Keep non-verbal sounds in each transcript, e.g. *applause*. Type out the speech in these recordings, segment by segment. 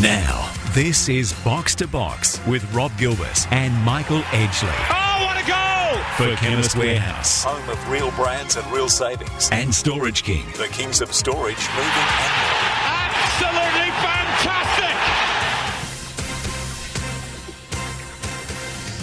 Now, this is Box to Box with Rob Gilbert and Michael Edgley. Oh, what a goal! For Chemist Warehouse. Home of real brands and real savings. And Storage King. The kings of storage, moving and moving. Absolutely fantastic!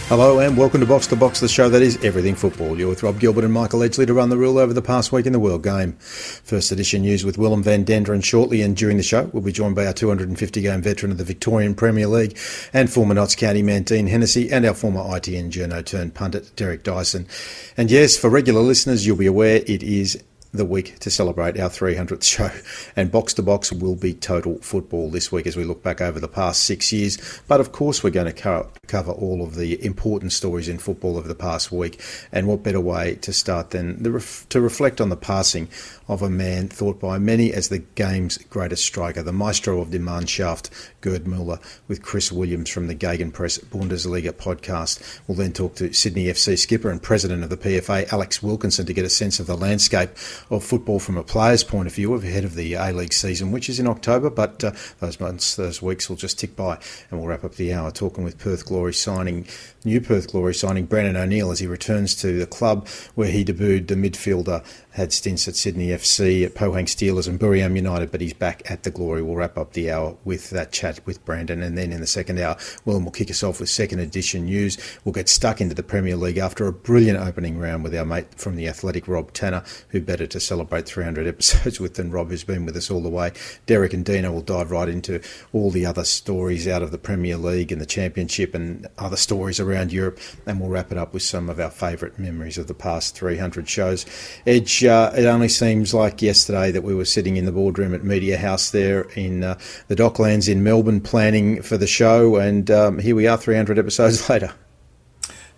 Hello and welcome to Box to Box, the show that is everything football. You're with Rob Gilbert and Michael Edgley to run the rule over the past week in the World Game. First edition news with Willem van Denderen shortly, and during the show we'll be joined by our 250 game veteran of the Victorian Premier League and former Notts County man Dean Hennessy and our former ITN journo turned pundit Derek Dyson. And yes, for regular listeners, you'll be aware it is the week to celebrate our 300th show. And Box to Box will be total football this week as we look back over the past six years. But of course, we're going to co- cover all of the important stories in football over the past week. And what better way to start than to reflect on the passing of a man thought by many as the game's greatest striker, the maestro of die Mannschaft, Gerd Muller, with Chris Williams from the Gegenpress Bundesliga podcast. We'll then talk to Sydney FC skipper and president of the PFA, Alex Wilkinson, to get a sense of the landscape of football from a player's point of view ahead of the A League season, which is in October. But uh, those months, those weeks will just tick by, and we'll wrap up the hour talking with Perth Glory signing new Perth Glory signing Brandon O'Neill as he returns to the club where he debuted the midfielder, had stints at Sydney FC, at Pohang Steelers and Buriram United, but he's back at the Glory. We'll wrap up the hour with that chat with Brandon, and then in the second hour, Willem will kick us off with second edition news. We'll get stuck into the Premier League after a brilliant opening round with our mate from the Athletic, Rob Tanner, who better to celebrate 300 *laughs* episodes with than Rob, who's been with us all the way. Derek and Dino will dive right into all the other stories out of the Premier League and the Championship and other stories around around Europe, and we'll wrap it up with some of our favourite memories of the past 300 shows. Edge, uh, it only seems like yesterday that we were sitting in the boardroom at Media House there in uh, the Docklands in Melbourne planning for the show, and um, here we are 300 episodes *laughs* later.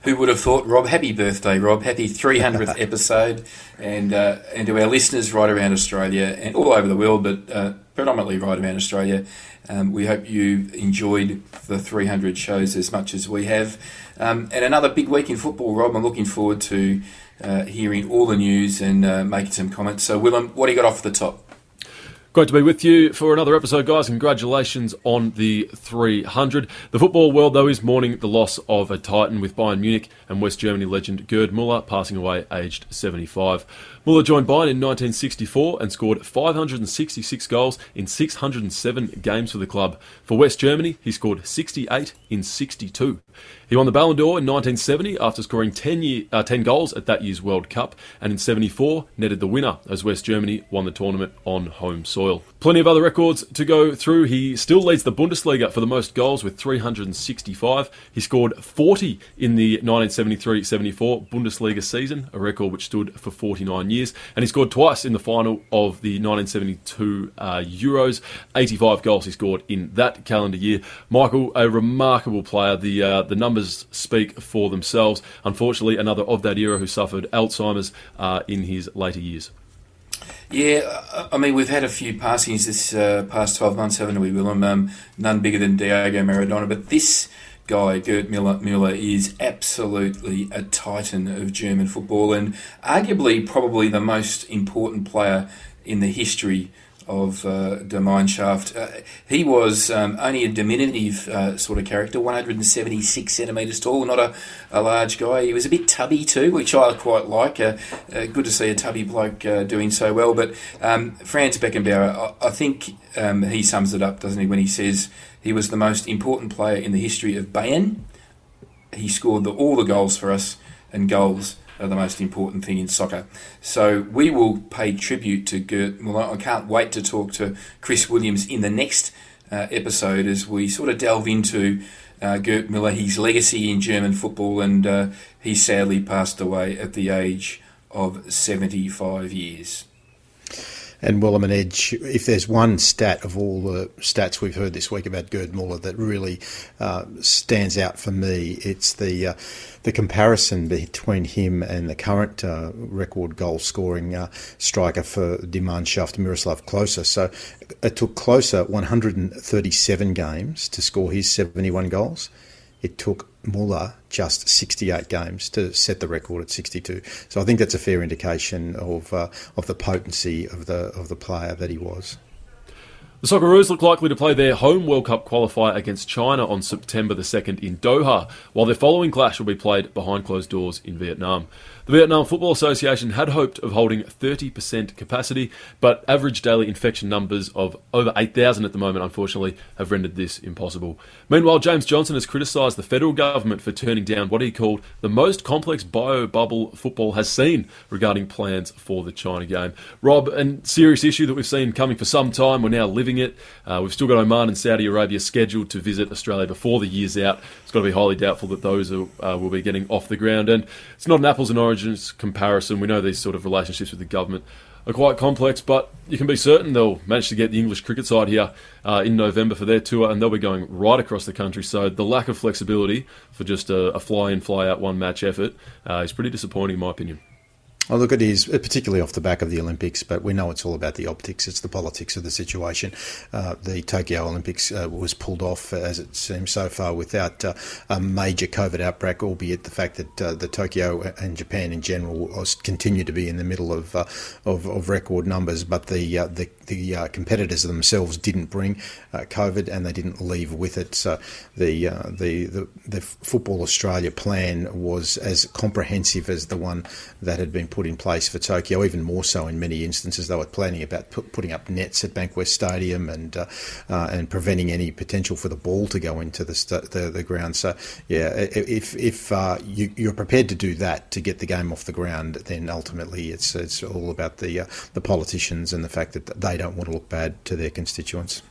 Who would have thought, Rob? Happy birthday, Rob! Happy 300th *laughs* episode, and uh, and to our listeners right around Australia and all over the world, but uh, predominantly right around Australia. Um, we hope you enjoyed the 300 shows as much as we have. Um, and another big week in football, Rob. I'm looking forward to uh, hearing all the news and uh, making some comments. So, Willem, what do you got off the top? Great to be with you for another episode, guys. Congratulations on the 300. The football world, though, is mourning the loss of a Titan with Bayern Munich and West Germany legend Gerd Muller passing away aged 75. Muller joined Bayern in 1964 and scored 566 goals in 607 games for the club. For West Germany, he scored 68 in 62. He won the Ballon d'Or in 1970 after scoring 10, year, uh, 10 goals at that year's World Cup, and in 74 netted the winner as West Germany won the tournament on home soil. Plenty of other records to go through. He still leads the Bundesliga for the most goals with 365. He scored 40 in the 1973-74 Bundesliga season, a record which stood for 49 years, and he scored twice in the final of the 1972 uh, Euros. 85 goals he scored in that calendar year. Michael, a remarkable player. The uh, the numbers speak for themselves. Unfortunately, another of that era who suffered Alzheimer's uh, in his later years. Yeah, I mean, we've had a few passings this uh, past 12 months, haven't we, Willem? Um, none bigger than Diego Maradona, but this guy, Gerd Muller, is absolutely a titan of German football and arguably probably the most important player in the history of uh, Der Mannschaft. Uh, he was um, only a diminutive uh, sort of character, 176 centimetres tall, not a, a, large guy. He was a bit tubby too, which I quite like. Uh, uh, good to see a tubby bloke uh, doing so well. But um, Franz Beckenbauer, I, I think um, he sums it up, doesn't he, when he says he was the most important player in the history of Bayern. He scored the, all the goals for us, and goals are the most important thing in soccer. So we will pay tribute to Gerd Muller. I can't wait to talk to Chris Williams in the next uh, episode as we sort of delve into uh, Gerd Muller, his legacy in German football, and uh, he sadly passed away at the age of 75 years. And Willem and Edge, if there's one stat of all the stats we've heard this week about Gerd Muller that really uh, stands out for me, it's the uh, the comparison between him and the current uh, record goal scoring uh, striker for Die Mannschaft, Miroslav Klose. So it took Klose 137 games to score his 71 goals. It took Muller just 68 games to set the record at 62. So I think that's a fair indication of uh, of the potency of the of the player that he was. The Socceroos look likely to play their home World Cup qualifier against China on September the 2nd in Doha, while their following clash will be played behind closed doors in Vietnam. The Vietnam Football Association had hoped of holding 30% capacity, but average daily infection numbers of over 8,000 at the moment, unfortunately, have rendered this impossible. Meanwhile, James Johnson has criticised the federal government for turning down what he called the most complex bio bubble football has seen regarding plans for the China game. Rob, a serious issue that we've seen coming for some time, we're now living it. Uh, we've still got Oman and Saudi Arabia scheduled to visit Australia before the year's out. It's got to be highly doubtful that those are, uh, will be getting off the ground. And it's not an apples and oranges comparison. We know these sort of relationships with the government are quite complex, but you can be certain they'll manage to get the English cricket side here uh, in November for their tour, and they'll be going right across the country. So the lack of flexibility for just a, a fly in, fly out, one match effort uh, is pretty disappointing, in my opinion. I look, it is particularly off the back of the Olympics, but we know it's all about the optics. It's the politics of the situation. Uh, the Tokyo Olympics uh, was pulled off, as it seems so far, without uh, a major COVID outbreak, albeit the fact that uh, the Tokyo and Japan in general continue to be in the middle of uh, of, of, record numbers. But the uh, the, the competitors themselves didn't bring COVID, and they didn't leave with it. So the, the the the Football Australia plan was as comprehensive as the one that had been put in place for Tokyo, even more so in many instances. They were planning about put, putting up nets at Bankwest Stadium and uh, uh, and preventing any potential for the ball to go into the st- the, the, ground. So yeah, if if uh, you, you're prepared to do that to get the game off the ground, then ultimately it's it's all about the uh, the politicians and the fact that they don't want to look bad to their constituents.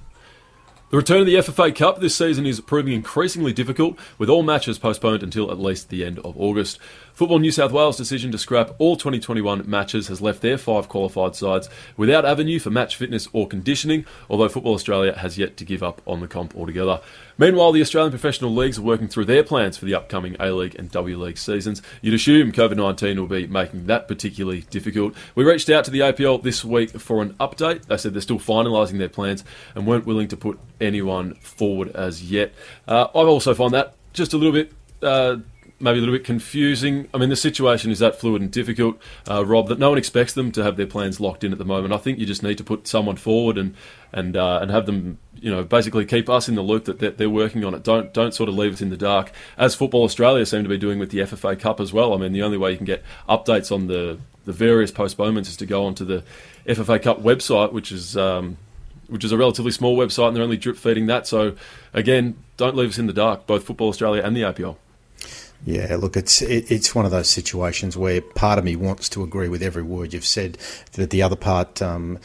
The return of the FFA Cup this season is proving increasingly difficult, with all matches postponed until at least the end of August. Football New South Wales' decision to scrap all 2021 matches has left their five qualified sides without avenue for match fitness or conditioning, although Football Australia has yet to give up on the comp altogether. Meanwhile, the Australian professional leagues are working through their plans for the upcoming A League and W League seasons. You'd assume COVID 19 will be making that particularly difficult. We reached out to the APL this week for an update. They said they're still finalising their plans and weren't willing to put anyone forward as yet. Uh, I also find that just a little bit. Uh, maybe a little bit confusing. I mean, the situation is that fluid and difficult, uh, Rob, that no one expects them to have their plans locked in at the moment. I think you just need to put someone forward and and uh, and have them, you know, basically keep us in the loop that, that they're working on it. Don't don't sort of leave us in the dark, as Football Australia seem to be doing with the FFA Cup as well. I mean, the only way you can get updates on the the various postponements is to go onto the FFA Cup website, which is. Um, which is a relatively small website, and they're only drip feeding that. So, again, don't leave us in the dark, both Football Australia and the APL. Yeah, look, it's it, it's one of those situations where part of me wants to agree with every word you've said, that the other part um,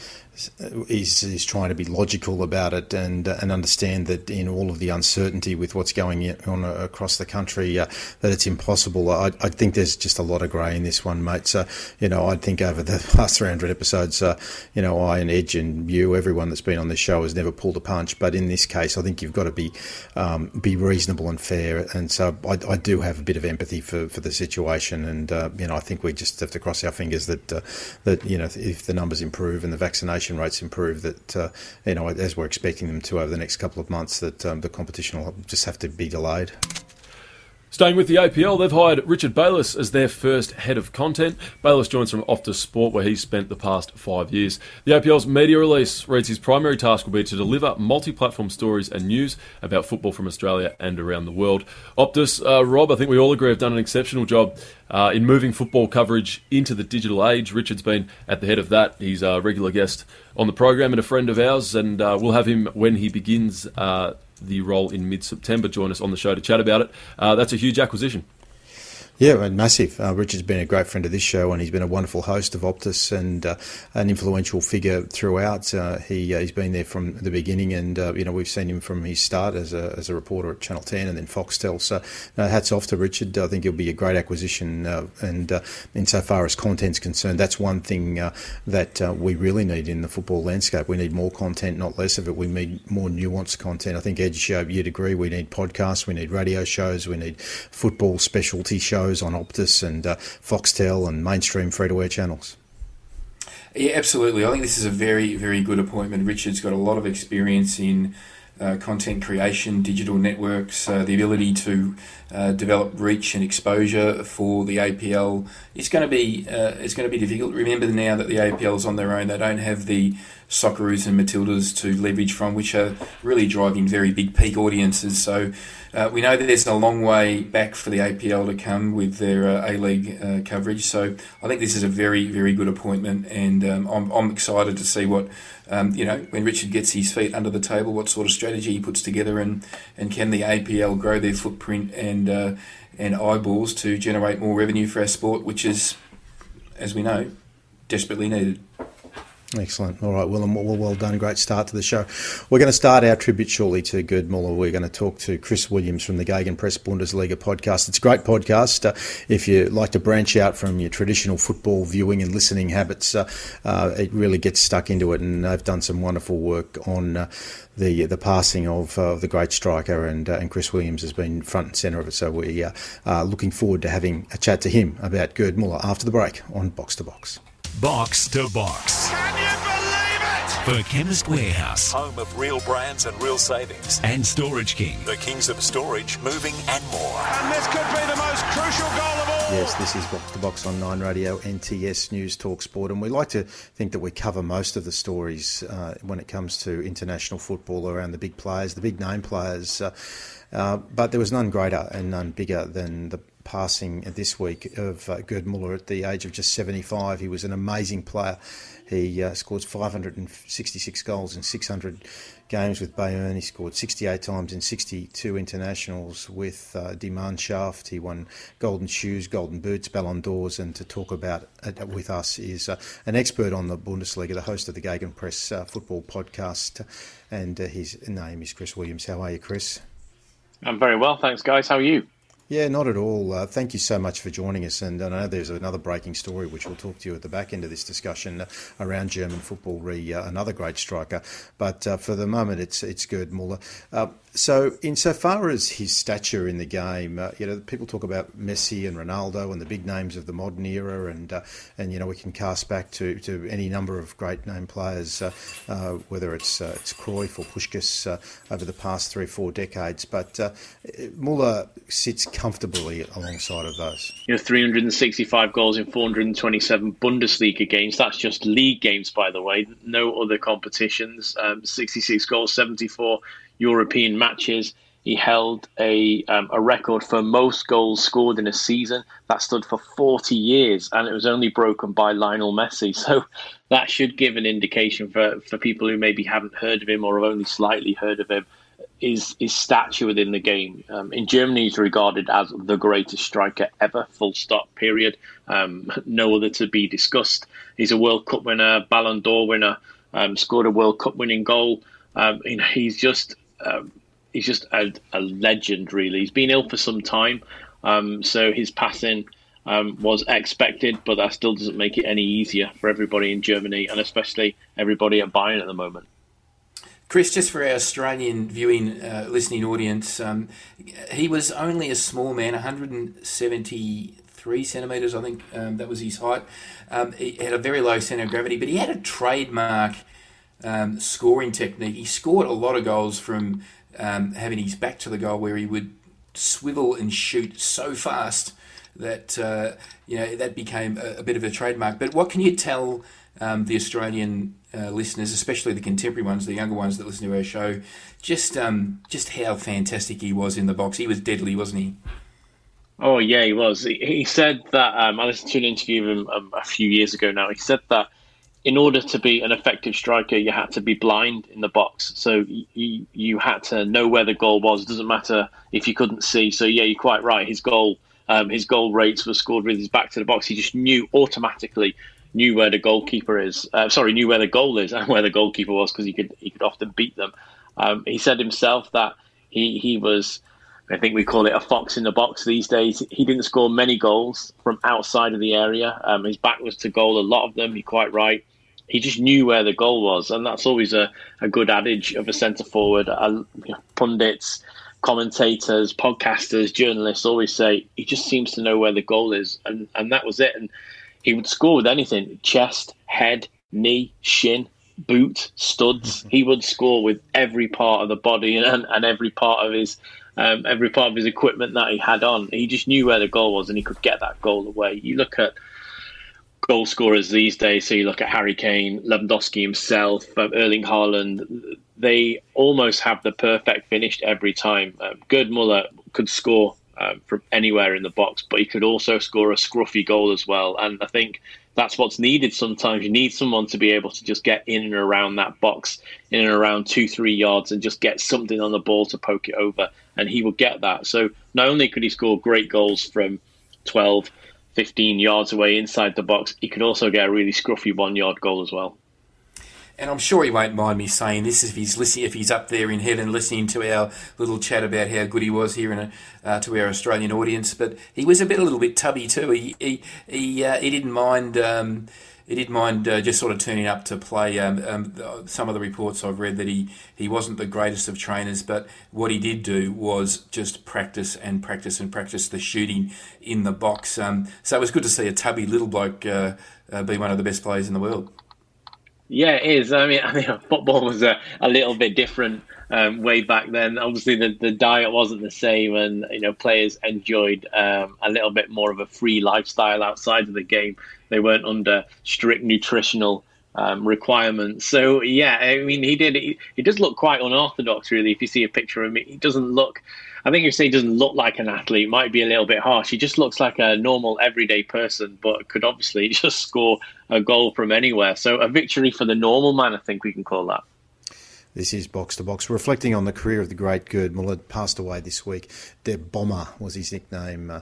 is is trying to be logical about it and and understand that in all of the uncertainty with what's going on across the country, uh, that it's impossible. I, I, think there's just a lot of grey in this one, mate. So you know, I think over the *laughs* past 300 episodes, uh, you know, I and Edge and you, everyone that's been on this show has never pulled a punch. But in this case, I think you've got to be um, be reasonable and fair. And so I, I, do have a bit of empathy for, for the situation, and uh, you know, I think we just have to cross our fingers that uh, that you know if the numbers improve and the vaccination vaccination rates improve, that uh, you know, as we're expecting them to over the next couple of months, that um, the competition will just have to be delayed. Staying with the APL, they've hired Richard Bayliss as their first head of content. Bayliss joins from Optus Sport, where he's spent the past five years. The APL's media release reads his primary task will be to deliver multi platform stories and news about football from Australia and around the world. Optus, uh, Rob, I think we all agree have done an exceptional job uh, in moving football coverage into the digital age. Richard's been at the head of that. He's a regular guest on the program and a friend of ours, and uh, we'll have him when he begins uh, the role in mid September. Join us on the show to chat about it. Uh, that's a huge acquisition. Yeah, massive. Uh, Richard's been a great friend of this show, and he's been a wonderful host of Optus and uh, an influential figure throughout. Uh, he uh, he's been there from the beginning, and uh, you know we've seen him from his start as a as a reporter at Channel Ten and then Foxtel. So hats off to Richard. I think he'll be a great acquisition, uh, and insofar as content's concerned, that's one thing that we really need in the football landscape. We need more content, not less of it. We need more nuanced content. I think Edge, you'd agree. We need podcasts, we need radio shows, we need football specialty shows shows on Optus and uh, Foxtel and mainstream free to air channels. Yeah, absolutely. I think this is a very, very good appointment. Richard's got a lot of experience in uh, content creation, digital networks, uh, the ability to uh, develop reach and exposure for the APL. It's going to be uh, it's going to be difficult. Remember now that the APL is on their own; they don't have the Socceroos and Matildas to leverage from, which are really driving very big peak audiences. So uh, we know that there's a long way back for the APL to come with their uh, A League uh, coverage. So I think this is a very, very good appointment, and um, I'm, I'm excited to see what um, you know when Richard gets his feet under the table, what sort of strategy he puts together, and and can the APL grow their footprint and uh, and eyeballs to generate more revenue for our sport, which is, as we know, desperately needed. Excellent. All right, Willem, well, well done. Great start to the show. We're going to start our tribute shortly to Gerd Muller. We're going to talk to Chris Williams from the Gegenpress Bundesliga podcast. It's a great podcast. Uh, if you like to branch out from your traditional football viewing and listening habits, uh, uh, it really gets stuck into it. And they've done some wonderful work on uh, the the passing of uh, the great striker, and, uh, and Chris Williams has been front and centre of it. So we are looking forward to having a chat to him about Gerd Muller after the break on Box to Box. Box to Box. Can you believe it? For Chemist Warehouse. Home of real brands and real savings. And Storage King. The kings of storage, moving and more. And this could be the most crucial goal of all. Yes, this is Box to Box on Nine Radio, NTS News Talk Sport, and we like to think that we cover most of the stories uh, when it comes to international football around the big players, the big name players. Uh, uh, but there was none greater and none bigger than the passing this week of uh, Gerd Muller at the age of just 75. He was an amazing player. He uh, scored 566 goals in 600 games with Bayern. He scored 68 times in 62 internationals with uh, Die Mannschaft. He won Golden Shoes, Golden Boots, Ballon d'Ors. And to talk about it with us is uh, an expert on the Bundesliga, the host of the Gegenpress uh, football podcast. And uh, his name is Chris Williams. How are you, Chris? I'm very well, thanks, guys. How are you? Yeah, not at all. Uh, thank you so much for joining us. And I know there's another breaking story, which we'll talk to you at the back end of this discussion uh, around German football, re uh, another great striker. But uh, for the moment, it's it's Gerd Muller. Uh, so, insofar as his stature in the game, uh, you know, people talk about Messi and Ronaldo and the big names of the modern era, and uh, and you know, we can cast back to, to any number of great name players, uh, uh whether it's uh, it's Cruyff or Puskas uh, over the past three four decades. But Muller sits comfortably alongside of those. You know, 365 goals in 427 Bundesliga games. That's just league games, by the way. No other competitions. Um, 66 goals, 74 European matches. He held a um, a record for most goals scored in a season that stood for 40 years, and it was only broken by Lionel Messi. *laughs* So that should give an indication for, for people who maybe haven't heard of him or have only slightly heard of him. His, his stature within the game. Um, in Germany, he's regarded as the greatest striker ever, full stop, period. Um, *laughs* no other to be discussed. He's a World Cup winner, Ballon d'Or winner, um, scored a World Cup winning goal. Um, you know, he's just um, he's just a, a, legend, really. He's been ill for some time, um, so his passing um, was expected, but that still doesn't make it any easier for everybody in Germany and especially everybody at Bayern at the moment. Chris, just for our Australian viewing, uh, listening audience, um, he was only a small man, 173 centimetres, I think um, that was his height. Um, he had a very low centre of gravity, but he had a trademark um, scoring technique. He scored a lot of goals from um, having his back to the goal, where he would swivel and shoot so fast that uh, you know that became a, a, bit of a trademark. But what can you tell um, the Australian uh, listeners, especially the contemporary ones, the younger ones that listen to our show, just um, just how fantastic he was in the box? He was deadly, wasn't he? Oh yeah, he was. He, he said that. Um, I listened to an interview of him um, a few years ago. Now he said that in order to be an effective striker, you had to be blind in the box. So you, you had to know where the goal was. It doesn't matter if you couldn't see. So yeah, you're quite right. His goal, um, his goal rates were scored with his back to the box. He just knew automatically knew where the goalkeeper is. Uh, sorry, knew where the goal is *laughs* and where the goalkeeper was because he could he could often beat them. Um, he said himself that he he was. I think we call it a fox in the box these days. He didn't score many goals from outside of the area. Um, his back was to goal, a lot of them. You're quite right he just knew where the goal was, and that's always a, a good adage of a centre forward. Uh, pundits, commentators, podcasters, journalists always say he just seems to know where the goal is, and and that was it. And he would score with anything: chest, head, knee, shin, boot, studs. Mm-hmm. He would score with every part of the body and, and every part of his um, every part of his equipment that he had on. He just knew where the goal was, and he could get that goal away. You look at goal scorers these days. So you look at Harry Kane, Lewandowski himself, um, Erling Haaland. They almost have the perfect finish every time. Um, Muller could score um, from anywhere in the box, but he could also score a scruffy goal as well. And I think that's what's needed sometimes. You need someone to be able to just get in and around that box, in and around two, three yards, and just get something on the ball to poke it over. And he will get that. So not only could he score great goals from 12, 15 yards away inside the box, he could also get a really scruffy one yard goal as well and I'm sure he won't mind me saying this if he's listening, if he's up there in heaven listening to our little chat about how good he was here in a, uh, to our Australian audience. But he was a bit, a little bit tubby too. He he he, uh, he didn't mind. Um, he didn't mind uh, just sort of turning up to play. Um, um, some of the reports I've read that he, he wasn't the greatest of trainers, but what he did do was just practice and practice and practice the shooting in the box. Um, so it was good to see a tubby little bloke uh, uh, be one of the best players in the world. Yeah, it is. I mean, *laughs* I think football was a, a little bit different um, way back then. Obviously, the, the diet wasn't the same, and you know, players enjoyed um, a little bit more of a free lifestyle outside of the game. They weren't under strict nutritional um, requirements. So yeah, I mean, he did. He, he, does look quite unorthodox, really. If you see a picture of him, he doesn't look. I think you say he doesn't look like an athlete might be a little bit harsh. He just looks like a normal, everyday person, but could obviously *laughs* just score a goal from anywhere. So a victory for the normal man, I think we can call that. This is Box to Box, reflecting on the career of the great Gerd Muller, passed away this week. Der Bomber was his nickname. Uh,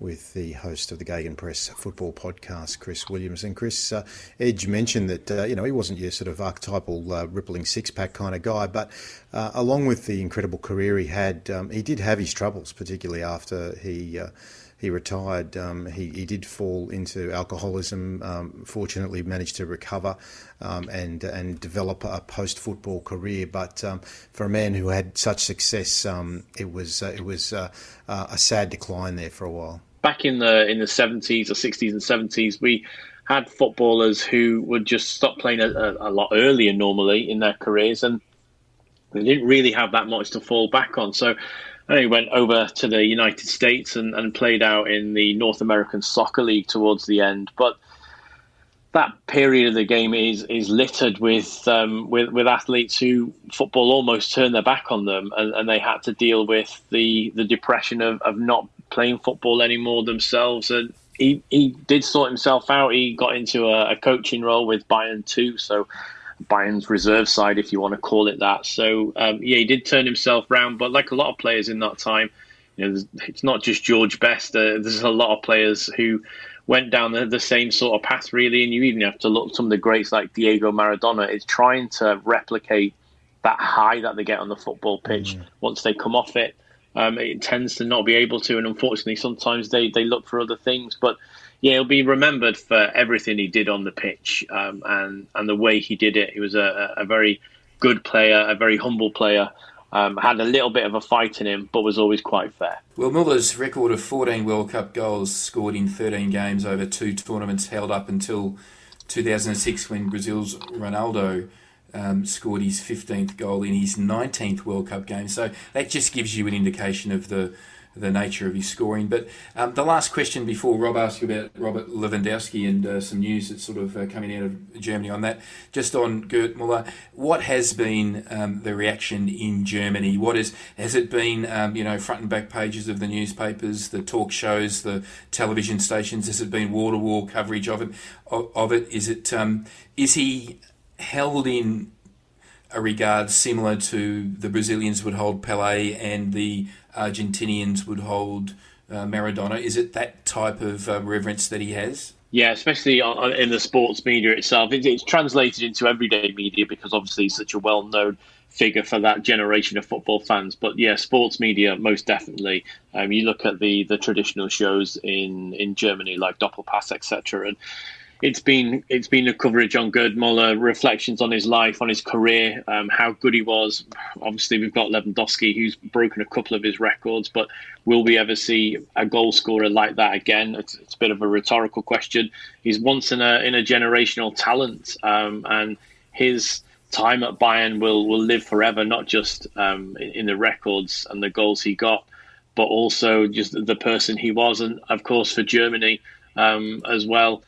with the host of the Gegenpress football podcast, Chris Williams. And Chris, uh, Edge mentioned that, uh, you know, he wasn't your sort of archetypal uh, rippling six pack kind of guy, but uh, along with the incredible career he had, um, he did have his troubles, particularly after he uh, he retired. Um, he, he did fall into alcoholism. Um, fortunately, managed to recover um, and and develop a post football career. But um, for a man who had such success, um, it was uh, it was uh, uh, a sad decline there for a while. Back in the in the seventies or sixties and seventies, we had footballers who would just stop playing a, a, a lot earlier normally in their careers and they didn't really have that much to fall back on. So and he went over to the United States and, and played out in the North American Soccer League towards the end. But that period of the game is is littered with um, with with athletes who football almost turned their back on them, and, and they had to deal with the the depression of, of not playing football anymore themselves. And he he did sort himself out. He got into a, a coaching role with Bayern too, so Bayern's reserve side, if you want to call it that. So um, yeah, he did turn himself round, but like a lot of players in that time, you know, it's not just George Best. Uh, there's a lot of players who went down the, the, same sort of path, really. And you even have to look at some of the greats like Diego Maradona. Is trying to replicate that high that they get on the football pitch. Mm. Once they come off it, um, it tends to not be able to, and unfortunately, sometimes they they look for other things, but yeah, he'll be remembered for everything he did on the pitch um, and and the way he did it. He was a, a very good player, a very humble player. Um, had a little bit of a fight in him, but was always quite fair. Well, Muller's record of 14 World Cup goals scored in 13 games over two tournaments held up until 2006 when Brazil's Ronaldo um, scored his 15th goal in his 19th World Cup game. So that just gives you an indication of the the nature of his scoring. But um, the last question before Rob asks you about Robert Lewandowski and uh, some news that's sort of uh, coming out of Germany on that, just on Gerd Muller, what has been um, the reaction in Germany? What is has it been? Um, you know, front and back pages of the newspapers, the talk shows, the television stations. Has it been wall to wall coverage of it? Of, of it is it? Um, is he held in a regard similar to the Brazilians would hold Pele and the Argentinians would hold uh, Maradona. Is it that type of uh, reverence that he has? Yeah, especially in the sports media itself. It's translated into everyday media because obviously he's such a well known figure for that generation of football fans. But yeah, sports media most definitely. Um, you look at the the traditional shows in in Germany like Doppelpass, etc., and it's been it's been a coverage on Gerd Muller, reflections on his life, on his career, um, how good he was. Obviously, we've got Lewandowski, who's broken a couple of his records, but will we ever see a goal scorer like that again? It's, it's a bit of a rhetorical question. He's once in a in a generational talent, um, and his time at Bayern will will live forever, not just um, in, in the records and the goals he got, but also just the person he was, and of course for Germany um, as well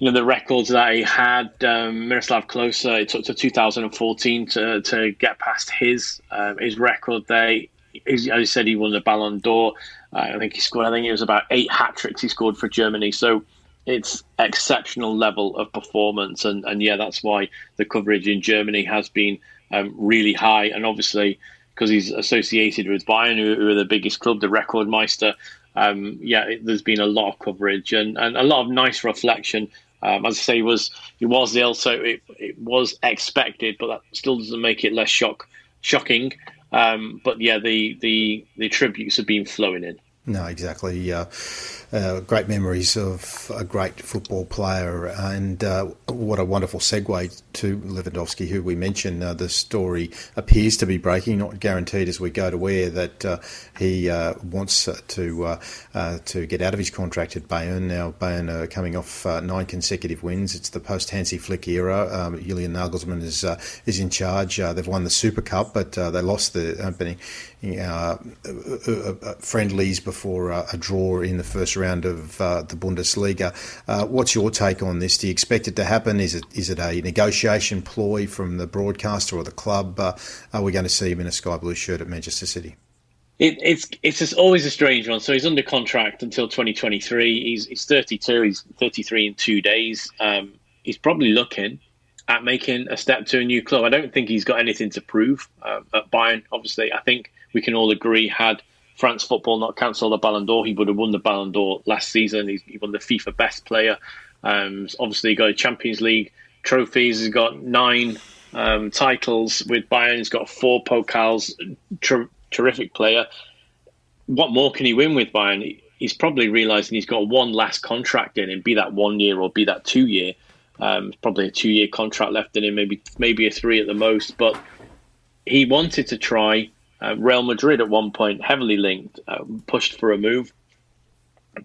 you know the records that he had. Um, Miroslav Klose, it took to 2014 to to get past his um, his record there. As I said, he won the Ballon d'Or. Uh, I think he scored. I think it was about eight hat tricks he scored for Germany. So it's exceptional level of performance, and and yeah, that's why the coverage in Germany has been um, really high, and obviously because he's associated with Bayern, who, who, are the biggest club, the Rekordmeister. Um, yeah, it, there's been a lot of coverage and, and a lot of nice reflection. Um, as I say, he was he was ill, so it, it was expected, but that still doesn't make it less shock shocking. Um, but yeah, the, the the tributes have been flowing in. No, exactly. Uh, uh, great memories of a great football player, and uh, what a wonderful segue to Lewandowski, who we mentioned. Uh, the story appears to be breaking, not guaranteed as we go to where that uh, he uh, wants to to get out of his contract at Bayern. Now Bayern are coming off nine consecutive wins. It's the post Hansi Flick era. Um, Julian Nagelsmann is is in charge. they've won the Super Cup, but they lost the opening friendlies before a draw in the first round of uh, the Bundesliga. Uh, what's your take on this? Do you expect it to happen? Is it is it a negotiation ploy from the broadcaster or the club? Uh, are we going to see him in a sky blue shirt at Manchester City? It, it's it's always a strange one. So he's under contract until 2023. He's he's 32. He's 33 in two days. Um, he's probably looking at making a step to a new club. I don't think he's got anything to prove uh, at Bayern. Obviously, I think we can all agree had France football not cancelled the Ballon d'Or, he would have won the Ballon d'Or last season. He's, he won the FIFA Best Player. Um, obviously, he got a Champions League trophies. He's got nine um, titles with Bayern. He's got four Pokals. Ter- terrific player. What more can he win with Bayern? He's probably realising he's got one last contract in him, be that one year or be that two year. Um, probably a two year contract left in him, maybe maybe a three at the most. But he wanted to try uh, Real Madrid at one point, heavily linked, uh, pushed for a move.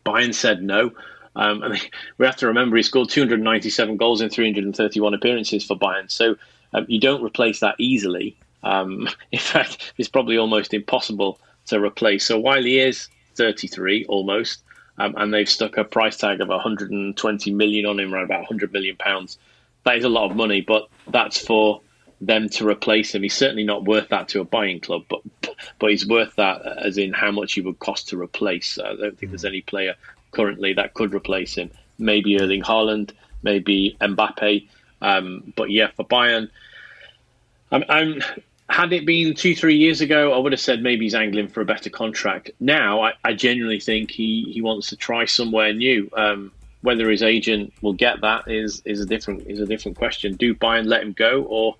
Bayern said no. Um, and *laughs* we have to remember he scored 297 goals in 331 appearances for Bayern. So um, you don't replace that easily. Um, *laughs* in fact, it's probably almost impossible to replace. So while he is 33 almost, um, and they've stuck a price tag of 120 million on him, around about 100 million pounds, that is a lot of money. But that's for them to replace him. He's certainly not worth that to a buying club, but but he's worth that as in how much he would cost to replace. I don't think there's hmm. any player currently that could replace him. Maybe Erling Haaland, maybe Mbappe, um, but yeah, for Bayern, I'm, I'm, had it been two three years ago, I would have said maybe he's angling for a better contract. Now, I, I genuinely think he he wants to try somewhere new. Um, whether his agent will get that is is a different is a different question. Do Bayern let him go, or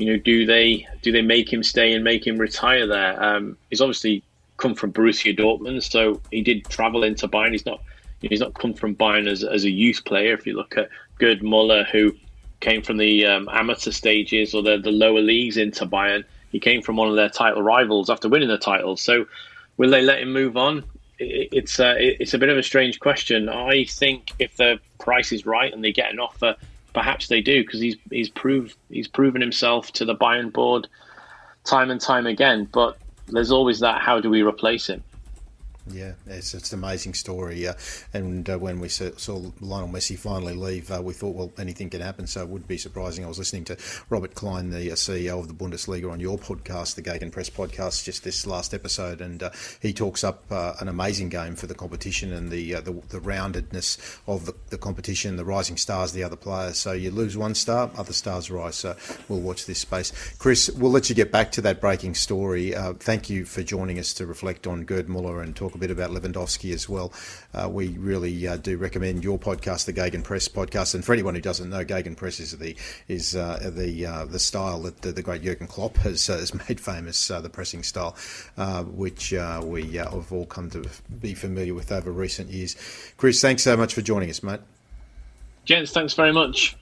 you know, do they do they make him stay and make him retire there? Um, he's obviously come from Borussia Dortmund, so he did travel into Bayern. He's not he's not come from Bayern as, as a youth player. If you look at Gerd Muller, who came from the um, amateur stages or the, the lower leagues into Bayern, he came from one of their title rivals after winning the title. So, will they let him move on? it's a, it's a bit of a strange question. I think if the price is right and they get an offer perhaps they do because he's he's proved he's proven himself to the Bayern board time and time again. But there's always that: how do we replace him? Yeah, it's, it's an amazing story. Uh, and uh, when we saw, Lionel Messi finally leave, uh, we thought, well, anything can happen, so it wouldn't be surprising. I was listening to Robert Klein, the uh, CEO of the Bundesliga, on your podcast, the Gegenpress podcast, just this last episode, and uh, he talks up uh, an amazing game for the competition and the the, the, roundedness of the, the, competition, the rising stars, the other players. So you lose one star, other stars rise. So we'll watch this space. Chris, we'll let you get back to that breaking story. thank you for joining us to reflect on Gerd Muller and talk bit about Lewandowski as well. Uh, we really uh, do recommend your podcast, the Gegenpress podcast. And for anyone who doesn't know, Gegenpress is the is uh, the uh, the style that the, the, great Jurgen Klopp has, uh, has *laughs* made famous, uh, the pressing style, which we have all come to be familiar with over recent years. Chris, thanks so much for joining us, mate. Gents, thanks very much.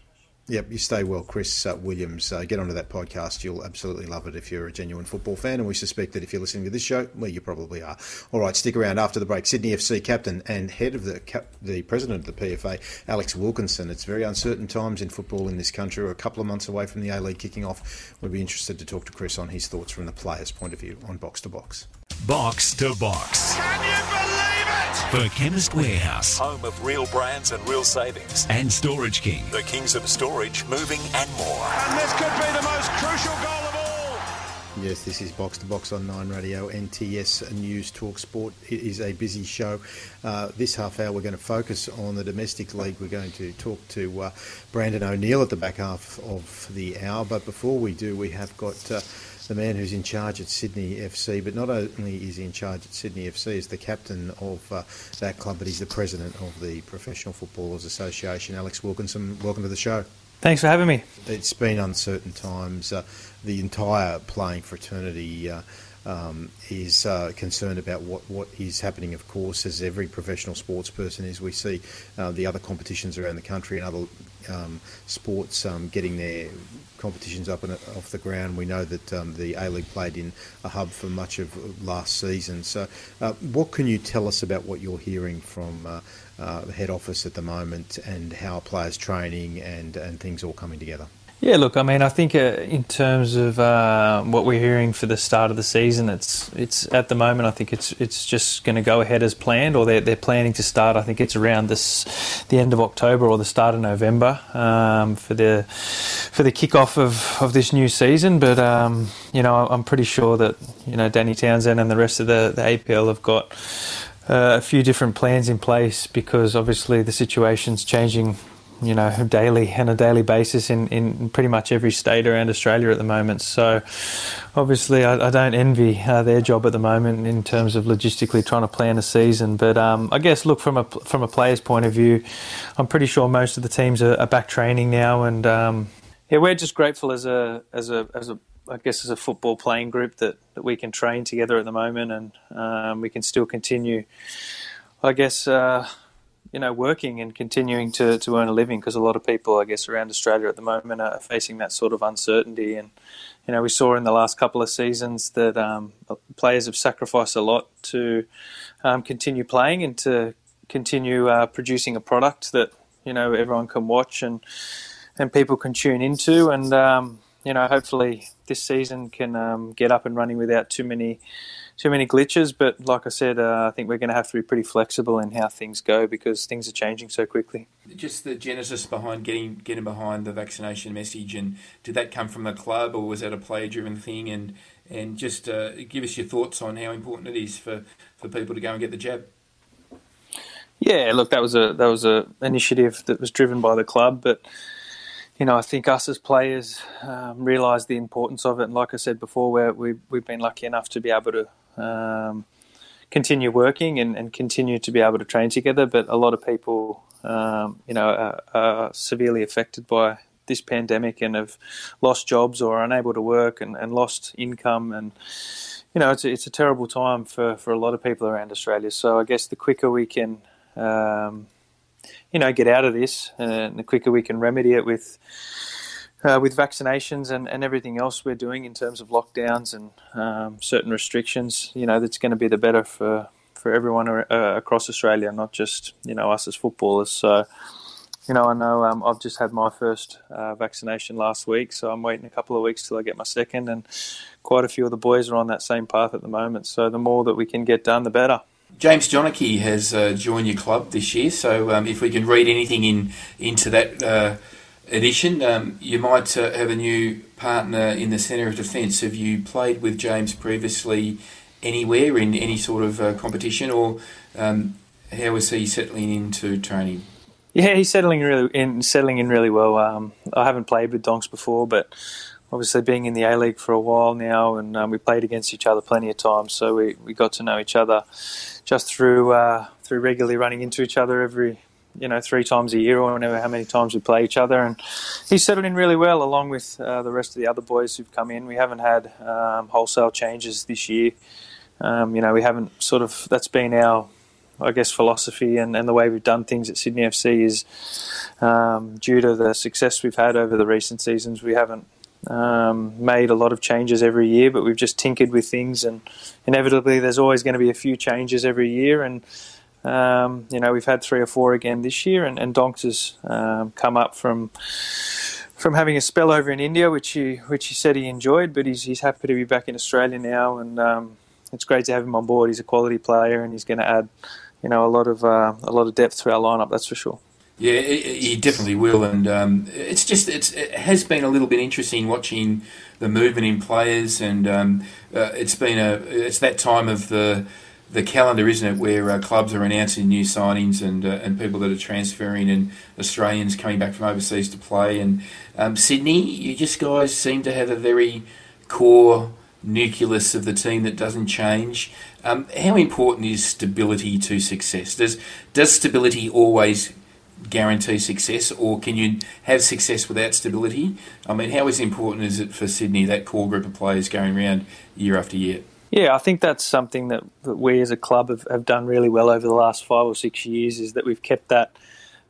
Yep, you stay well, Chris uh, Williams. Uh, get onto that podcast. You'll absolutely love it if you're a genuine football fan, and we suspect that if you're listening to this show, well, you probably are. All right, stick around after the break. Sydney FC captain and head of the cap- the president of the PFA, Alex Wilkinson. It's very uncertain times in football in this country. We're a couple of months away from the A League kicking off. We'd be interested to talk to Chris on his thoughts from the players' point of view on box to box. Box to Box. Can you believe it? For Chemist Warehouse Home of real brands and real savings. and Storage King. The kings of storage, moving and more. And this could be the most crucial goal of all. Yes, this is Box to Box on Nine Radio, NTS News Talk Sport. It is a busy show. Uh, this half hour, we're going to focus on the domestic league. We're going to talk to uh, Brandon O'Neill at the back half of the hour. But before we do, we have got uh, the man who's in charge at Sydney FC. But not only is he in charge at Sydney FC, he's the captain of uh, that club, but he's the president of the Professional Footballers Association. Alex Wilkinson, welcome to the show. Thanks for having me. It's been uncertain times. Uh, the entire playing fraternity uh, um, is uh, concerned about what, what is happening, of course, as every professional sports person is. We see uh, the other competitions around the country and other um, sports um, getting their competitions up and off the ground. We know that um, the A League played in a hub for much of last season. So, uh, what can you tell us about what you're hearing from uh, uh, the head office at the moment and how players training and, and things all coming together? Yeah, look, I mean, I think uh, in terms of uh, what we're hearing for the start of the season, it's it's at the moment. I think it's it's just going to go ahead as planned, or they're they're planning to start. I think it's around this the end of October or the start of November um, for the for the kickoff of, of this new season. But um, you know, I'm pretty sure that you know Danny Townsend and the rest of the the APL have got. Uh, a few different plans in place because obviously the situation's changing you know, daily on a daily basis in, in pretty much every state around Australia at the moment. So, obviously, I, I don't envy uh, their job at the moment in terms of logistically trying to plan a season. But um, I guess, look from a from a player's point of view, I'm pretty sure most of the teams are, are back training now, and um, yeah, we're just grateful as a as a as a I guess as a football playing group that, that we can train together at the moment, and um, we can still continue. I guess. Uh, you know, working and continuing to, to earn a living because a lot of people, I guess, around Australia at the moment are facing that sort of uncertainty. And, you know, we saw in the last couple of seasons that um, players have sacrificed a lot to um, continue playing and to continue uh, producing a product that, you know, everyone can watch and, and people can tune into. And, um, you know, hopefully this season can um, get up and running without too many too many glitches. But like I said, uh, I think we're going to have to be pretty flexible in how things go because things are changing so quickly. Just the genesis behind getting getting behind the vaccination message, and did that come from the club, or was that a player-driven thing? And and just uh, give us your thoughts on how important it is for, for people to go and get the jab. Yeah, look, that was a that was a initiative that was driven by the club, but you know, I think us as players um, realise the importance of it. And like I said before, we we've, we've been lucky enough to be able to um, continue working and, and, continue to be able to train together. But a lot of people, um, you know, are, are, severely affected by this pandemic and have lost jobs or are unable to work and, and lost income. And, you know, it's a, it's a terrible time for, for a lot of people around Australia. So I guess the quicker we can, um, you know, get out of this and the quicker we can remedy it with uh, with vaccinations and, and everything else we're doing in terms of lockdowns and um, certain restrictions, you know, that's going to be the better for, for everyone uh, across Australia, not just, you know, us as footballers. So, you know, I know um, I've just had my first uh, vaccination last week, so I'm waiting a couple of weeks till I get my second, and quite a few of the boys are on that same path at the moment. So the more that we can get done, the better. James Donachie has uh, joined your club this year, so um, if we can read anything in into that uh, edition. Um, you might uh, have a new partner in the centre of defence. Have you played with James previously anywhere in any sort of uh, competition, or um, how is he settling into training? Yeah, he's settling really in settling in really well. Um, I haven't played with Donks before, but obviously being in the A League for a while now, and um, we played against each other plenty of times, so we, we got to know each other just through uh, through regularly running into each other every you know three times a year or whenever how many times we play each other. And he's settled in really well along with uh, the rest of the other boys who've come in. We haven't had um, wholesale changes this year. Um, you know we haven't sort of that's been our I guess philosophy and, and the way we've done things at Sydney FC is um, due to the success we've had over the recent seasons we haven't um, made a lot of changes every year but we've just tinkered with things. And inevitably there's always going to be a few changes every year. And um, you know, we've had three or four again this year, and, and Donks has um, come up from from having a spell over in India, which he which he said he enjoyed, but he's he's happy to be back in Australia now, and um, it's great to have him on board. He's a quality player, and he's going to add, you know, a lot of uh, a lot of depth to our lineup. That's for sure. Yeah, he definitely will, and um, it's just it's, it has been a little bit interesting watching the movement in players, and um, uh, it's been a it's that time of the the calendar, isn't it, where uh, clubs are announcing new signings and uh, and people that are transferring and Australians coming back from overseas to play, and um, Sydney, you just guys seem to have a very core nucleus of the team that doesn't change. Um, how important is stability to success? Does does stability always guarantee success, or can you have success without stability? I mean, how is important is it for Sydney that core group of players going around year after year? Yeah, I think that's something that, that we as a club have, have done really well over the last five or six years. Is that we've kept that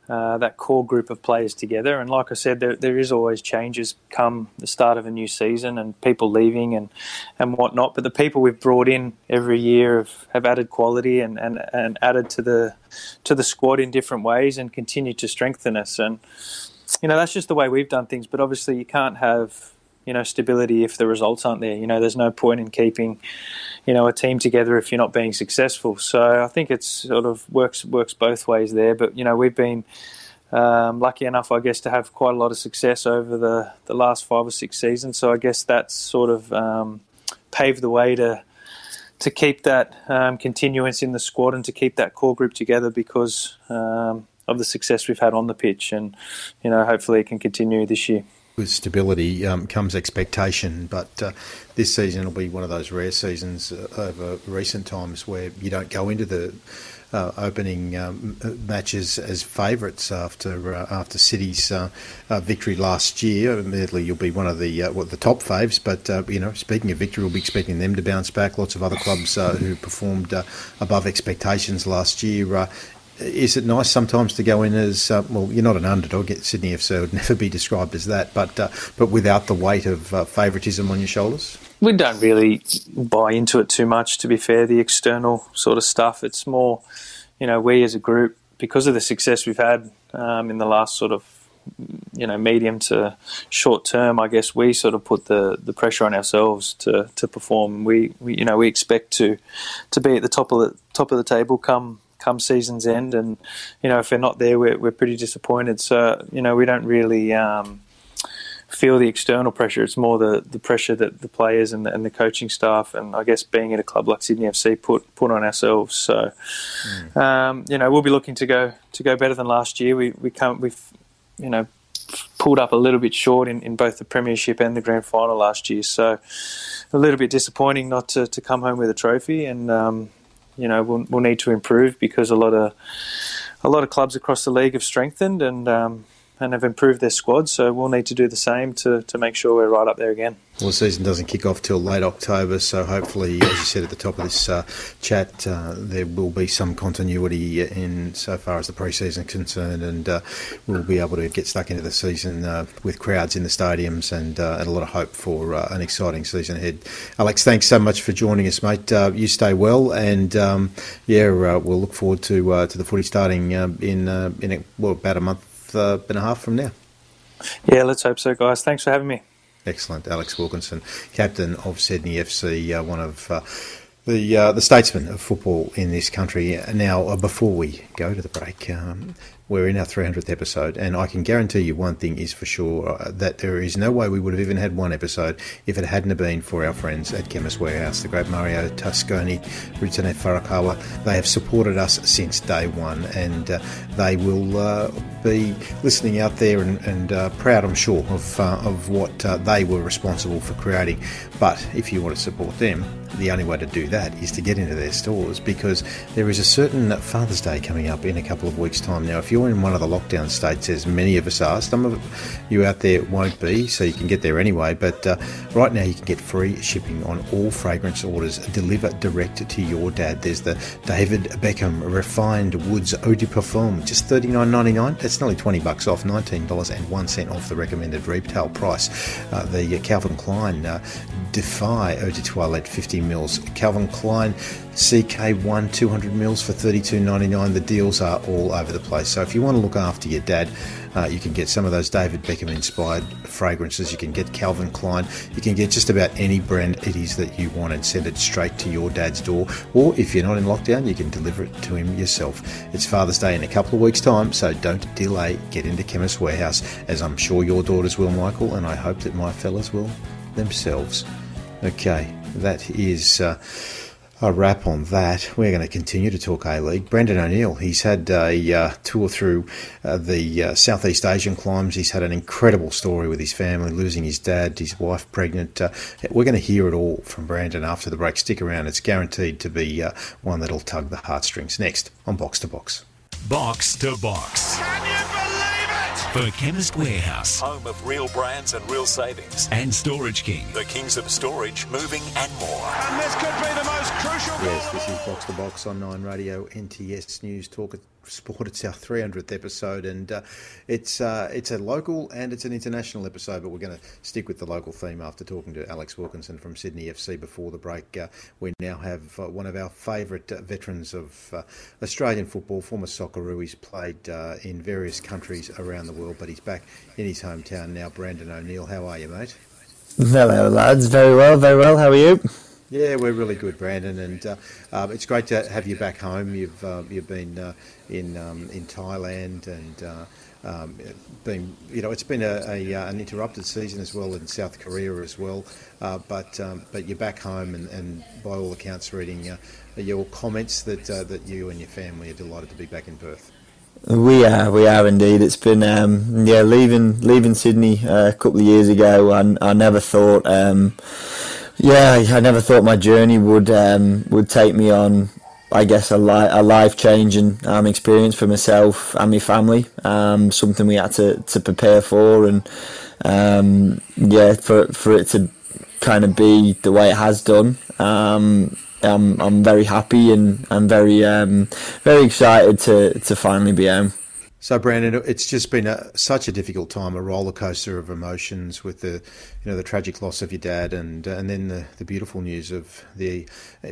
uh, that core group of players together. And like I said, there, there is always changes come the start of a new season and people leaving and, and whatnot. But the people we've brought in every year have, have added quality and, and, and added to the to the squad in different ways and continue to strengthen us. And you know that's just the way we've done things. But obviously, you can't have you know stability if the results aren't there. You know, there's no point in keeping you know a team together if you're not being successful. So I think it's sort of works works both ways there. But you know, we've been um, lucky enough, I guess, to have quite a lot of success over the the last five or six seasons. So I guess that's sort of um, paved the way to to keep that um, continuance in the squad and to keep that core group together because um, of the success we've had on the pitch, and you know, hopefully it can continue this year with stability um, comes expectation, but uh, this season will be one of those rare seasons uh, over recent times where you don't go into the uh, opening um, matches as favourites after uh, after City's uh, uh, victory last year. Admittedly, you'll be one of the well, the top faves, but you know, speaking of victory, we'll be expecting them to bounce back. Lots of other clubs who performed above expectations last year is it nice sometimes to go in as uh, well? You're not an underdog. Sydney FC would *laughs* never be described as that, but uh, but without the weight of uh, favouritism on your shoulders. We don't really buy into it too much. To be fair, the external sort of stuff. It's more, you know, we as a group because of the success we've had um, in the last sort of you know medium to short term. I guess we sort of put the, the pressure on ourselves to, to perform. We, we you know we expect to to be at the top of the top of the table come come season's end. And you know, if they're not there, we're we're pretty disappointed. So you know, we don't really. Um, feel the external pressure. It's more the, the pressure that the players and the, and the coaching staff, and I guess being at a club like Sydney FC, put put on ourselves. So, mm. um, you know, we'll be looking to go to go better than last year. We we come we've you know pulled up a little bit short in, in both the premiership and the grand final last year. So, a little bit disappointing not to, to come home with a trophy. And um, you know we'll, we'll need to improve because a lot of a lot of clubs across the league have strengthened and um, and have improved their squad. So we'll need to do the same to, to make sure we're right up there again. Well, the season doesn't kick off till late October, so hopefully, as you said at the top of this uh, chat, uh, there will be some continuity in so far as the pre-season is concerned, and uh, we'll be able to get stuck into the season uh, with crowds in the stadiums and, uh, and a lot of hope for uh, an exciting season ahead. Alex, thanks so much for joining us, mate. you stay well, and um, yeah, we'll look forward to to the footy starting in in a, well about a month uh, and a half from now. Yeah, let's hope so, guys. Thanks for having me. Excellent, Alex Wilkinson, captain of Sydney FC, uh, one of uh, the uh, the statesmen of football in this country. Now, uh, before we go to the break, um, we're in our 300th episode, and I can guarantee you one thing is for sure uh, that there is no way we would have even had one episode if it hadn't been for our friends at Chemist Warehouse, the great Mario Tasconi, Rutene Farakawa. They have supported us since day one, and uh, they will uh, be listening out there and, and uh, proud, I'm sure, of, uh, of what uh, they were responsible for creating. But if you want to support them, the only way to do that is to get into their stores because there is a certain Father's Day coming up in a couple of weeks' time. Now, if you're you're in one of the lockdown states, as many of us are, some of you out there won't be, so you can get there anyway. But uh, right now, you can get free shipping on all fragrance orders delivered direct to your dad. There's the David Beckham Refined Woods Eau de Parfum, just $39.99. That's nearly 20 bucks off, $19.01 off the recommended retail price. Uh, the Calvin Klein uh, Defy Eau de Toilette 50 mils. Calvin Klein CK1 200 mils for 32.99. The deals are all over the place. So if you want to look after your dad, uh, you can get some of those David Beckham inspired fragrances. You can get Calvin Klein. You can get just about any brand it is that you want and send it straight to your dad's door. Or if you're not in lockdown, you can deliver it to him yourself. It's Father's Day in a couple of weeks' time, so don't delay. Get into Chemist Warehouse, as I'm sure your daughters will, Michael, and I hope that my fellas will themselves. Okay, that is. Uh, a wrap on that. We're going to continue to talk A League. Brandon O'Neill, he's had a uh, tour through uh, the uh, Southeast Asian climbs. He's had an incredible story with his family, losing his dad, his wife pregnant. Uh, we're going to hear it all from Brandon after the break. Stick around, it's guaranteed to be uh, one that'll tug the heartstrings. Next on Box to Box. Box to Box. Can you believe it? For Chemist Warehouse Home of real brands and real savings. and Storage King. The kings of storage, moving and more. And this could be the most crucial Yes, this is Box to Box on Nine Radio, NTS News Talk Sport. It's our 300th episode, and uh, it's uh, it's a local and it's an international episode. But we're going to stick with the local theme after talking to Alex Wilkinson from Sydney FC before the break. Uh, we now have uh, one of our favourite uh, veterans of uh, Australian football, former Socceroo. He's played in various countries around the world, but he's back in his hometown now. Brandon O'Neill, how are you, mate? Hello, lads. Very well, very well. How are you? Yeah, we're really good, Brandon, and uh, um, it's great to have you back home. You've uh, you've been uh, in um, in Thailand and uh, um, been you know it's been a, a uh, an interrupted season as well in South Korea as well, uh, but um, but you're back home and, and by all accounts, reading your comments that that you and your family are delighted to be back in Perth. We are, we are indeed. It's been, um, yeah, leaving leaving Sydney uh, a couple of years ago. I, I never thought, um, yeah, I never thought my journey would um, would take me on. I guess a, li- a life changing um, experience for myself and my family. Um, something we had to, to prepare for, and um, yeah, for for it to kind of be the way it has done. Um, I'm I'm very happy and I'm very um, very excited to, to finally be home. So, Brandon, it's just been a, such a difficult time, a roller coaster of emotions with the, you know, the tragic loss of your dad, and and then the, the beautiful news of the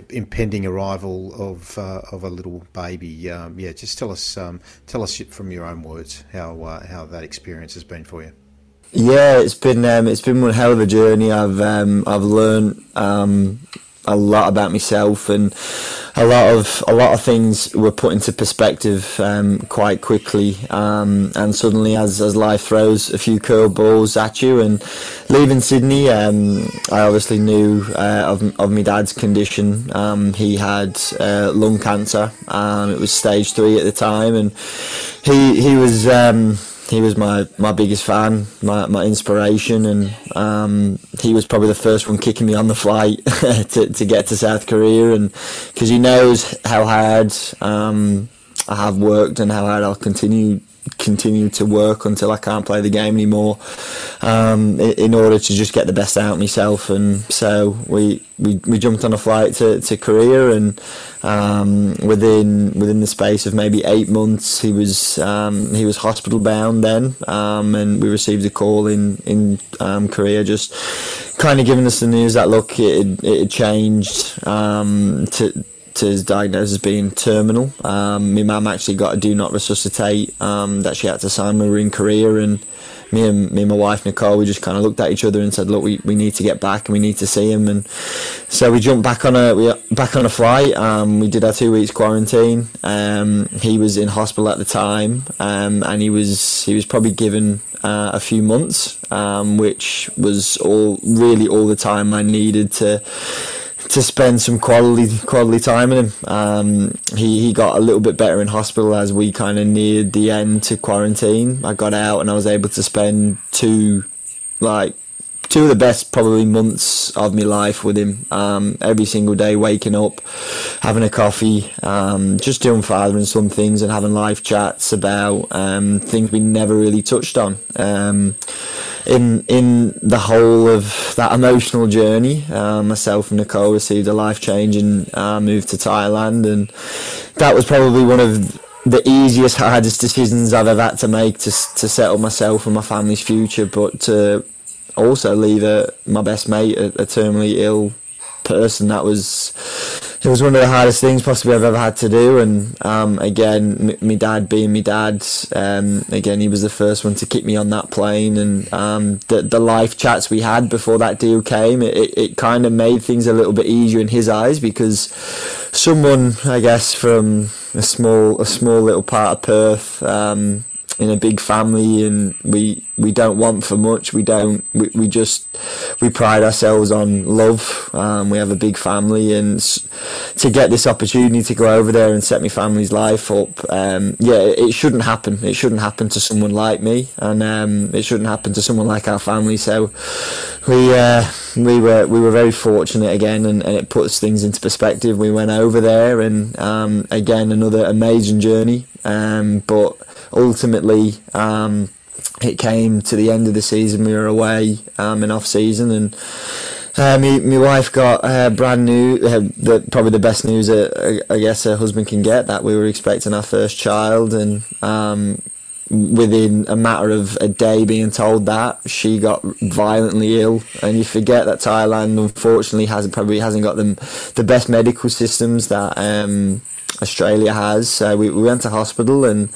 impending arrival of uh, of a little baby. Um, yeah, just tell us um, tell us from your own words how uh, how that experience has been for you. Yeah, it's been um, it's been one hell of a journey. I've um, I've learned um, a lot about myself and a lot of a lot of things were put into perspective um, quite quickly. Um, and suddenly, as as life throws a few curveballs at you, and leaving Sydney, um, I obviously knew uh, of of my dad's condition. Um, he had uh, lung cancer. Um, it was stage three at the time, and he he was. He was my, my biggest fan, my, my inspiration, and um, he was probably the first one kicking me on the flight *laughs* to, to get to South Korea, and because he knows how hard um, I have worked and how hard I'll continue continue to work until I can't play the game anymore um, in, order to just get the best out of myself. And so we, we, we jumped on a flight to, to Korea and um, within within the space of maybe eight months he was um, he was hospital bound then um, and we received a call in in um, Korea just kind of giving us the news that look it, it had changed um, to to diagnosed as being terminal. Um, my mum actually got a do not resuscitate um, that she had to sign when we were in Korea, and me and me and my wife Nicole, we just kind of looked at each other and said, "Look, we, we need to get back and we need to see him." And so we jumped back on a we back on a flight. Um, we did our two weeks quarantine. Um, he was in hospital at the time, um, and he was he was probably given uh, a few months, um, which was all really all the time I needed to to spend some quality quality time with him. Um, he he got a little bit better in hospital as we kind of neared the end to quarantine. I got out and I was able to spend two like two of the best probably months of my life with him. Um, every single day, waking up, having a coffee, um, just doing father and son things, and having live chats about um, things we never really touched on. Um, in in the whole of that emotional journey, uh, myself and Nicole received a life changing uh, move to Thailand, and that was probably one of the easiest, hardest decisions I've ever had to make to to settle myself and my family's future, but to also leave a, my best mate, a, a terminally ill person that was it was one of the hardest things possibly I've ever had to do. And um, again, my dad being my dad, um, again he was the first one to keep me on that plane. And um, the the life chats we had before that deal came, it, it, it kind of made things a little bit easier in his eyes because someone, I guess, from a small a small little part of Perth. Um, in a big family and we we don't want for much. We don't we, we just we pride ourselves on love. Um, we have a big family and to get this opportunity to go over there and set my family's life up um, yeah it shouldn't happen. It shouldn't happen to someone like me and um, it shouldn't happen to someone like our family. So we uh, we were we were very fortunate again and, and, it puts things into perspective. We went over there and um, again another amazing journey. Um, but ultimately, um, it came to the end of the season. We were away um, in off season, and uh, my, my wife got uh, brand new, uh, the, probably the best news uh, I guess her husband can get that we were expecting our first child, and um, within a matter of a day being told that she got violently ill, and you forget that Thailand unfortunately hasn't probably hasn't got them the best medical systems that um, Australia has. So we, we went to hospital and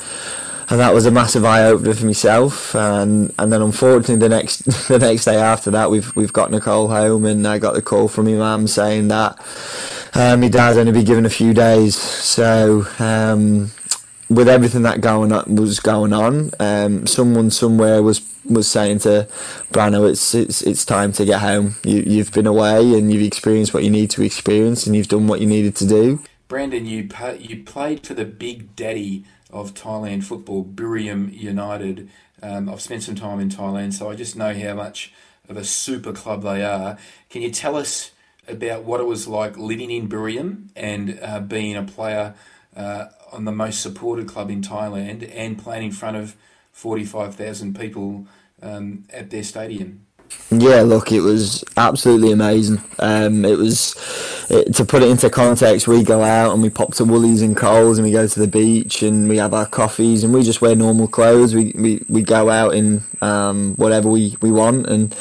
and that was a massive eye opener for myself. And and then unfortunately the next *laughs* the next day after that, we've we've got Nicole home, and I got the call from my mum saying that uh, my dad's only be given a few days. So. Um, with everything that going on, was going on, um, someone somewhere was was saying to Brano, it's it's it's time to get home. You you've been away and you've experienced what you need to experience, and you've done what you needed to do. Brandon, you you played for the big daddy of Thailand football, Buriram United. Um, I've spent some time in Thailand, so I just know how much of a super club they are. Can you tell us about what it was like living in Buriram and uh, being a player uh, on the most supported club in Thailand and playing in front of 45,000 people um, at their stadium? Yeah, look, it was absolutely amazing. Um, it was it, to put it into context. We go out and we pop to Woolies and Coles and we go to the beach and we have our coffees and we just wear normal clothes. We we, we go out in um, whatever we, we want and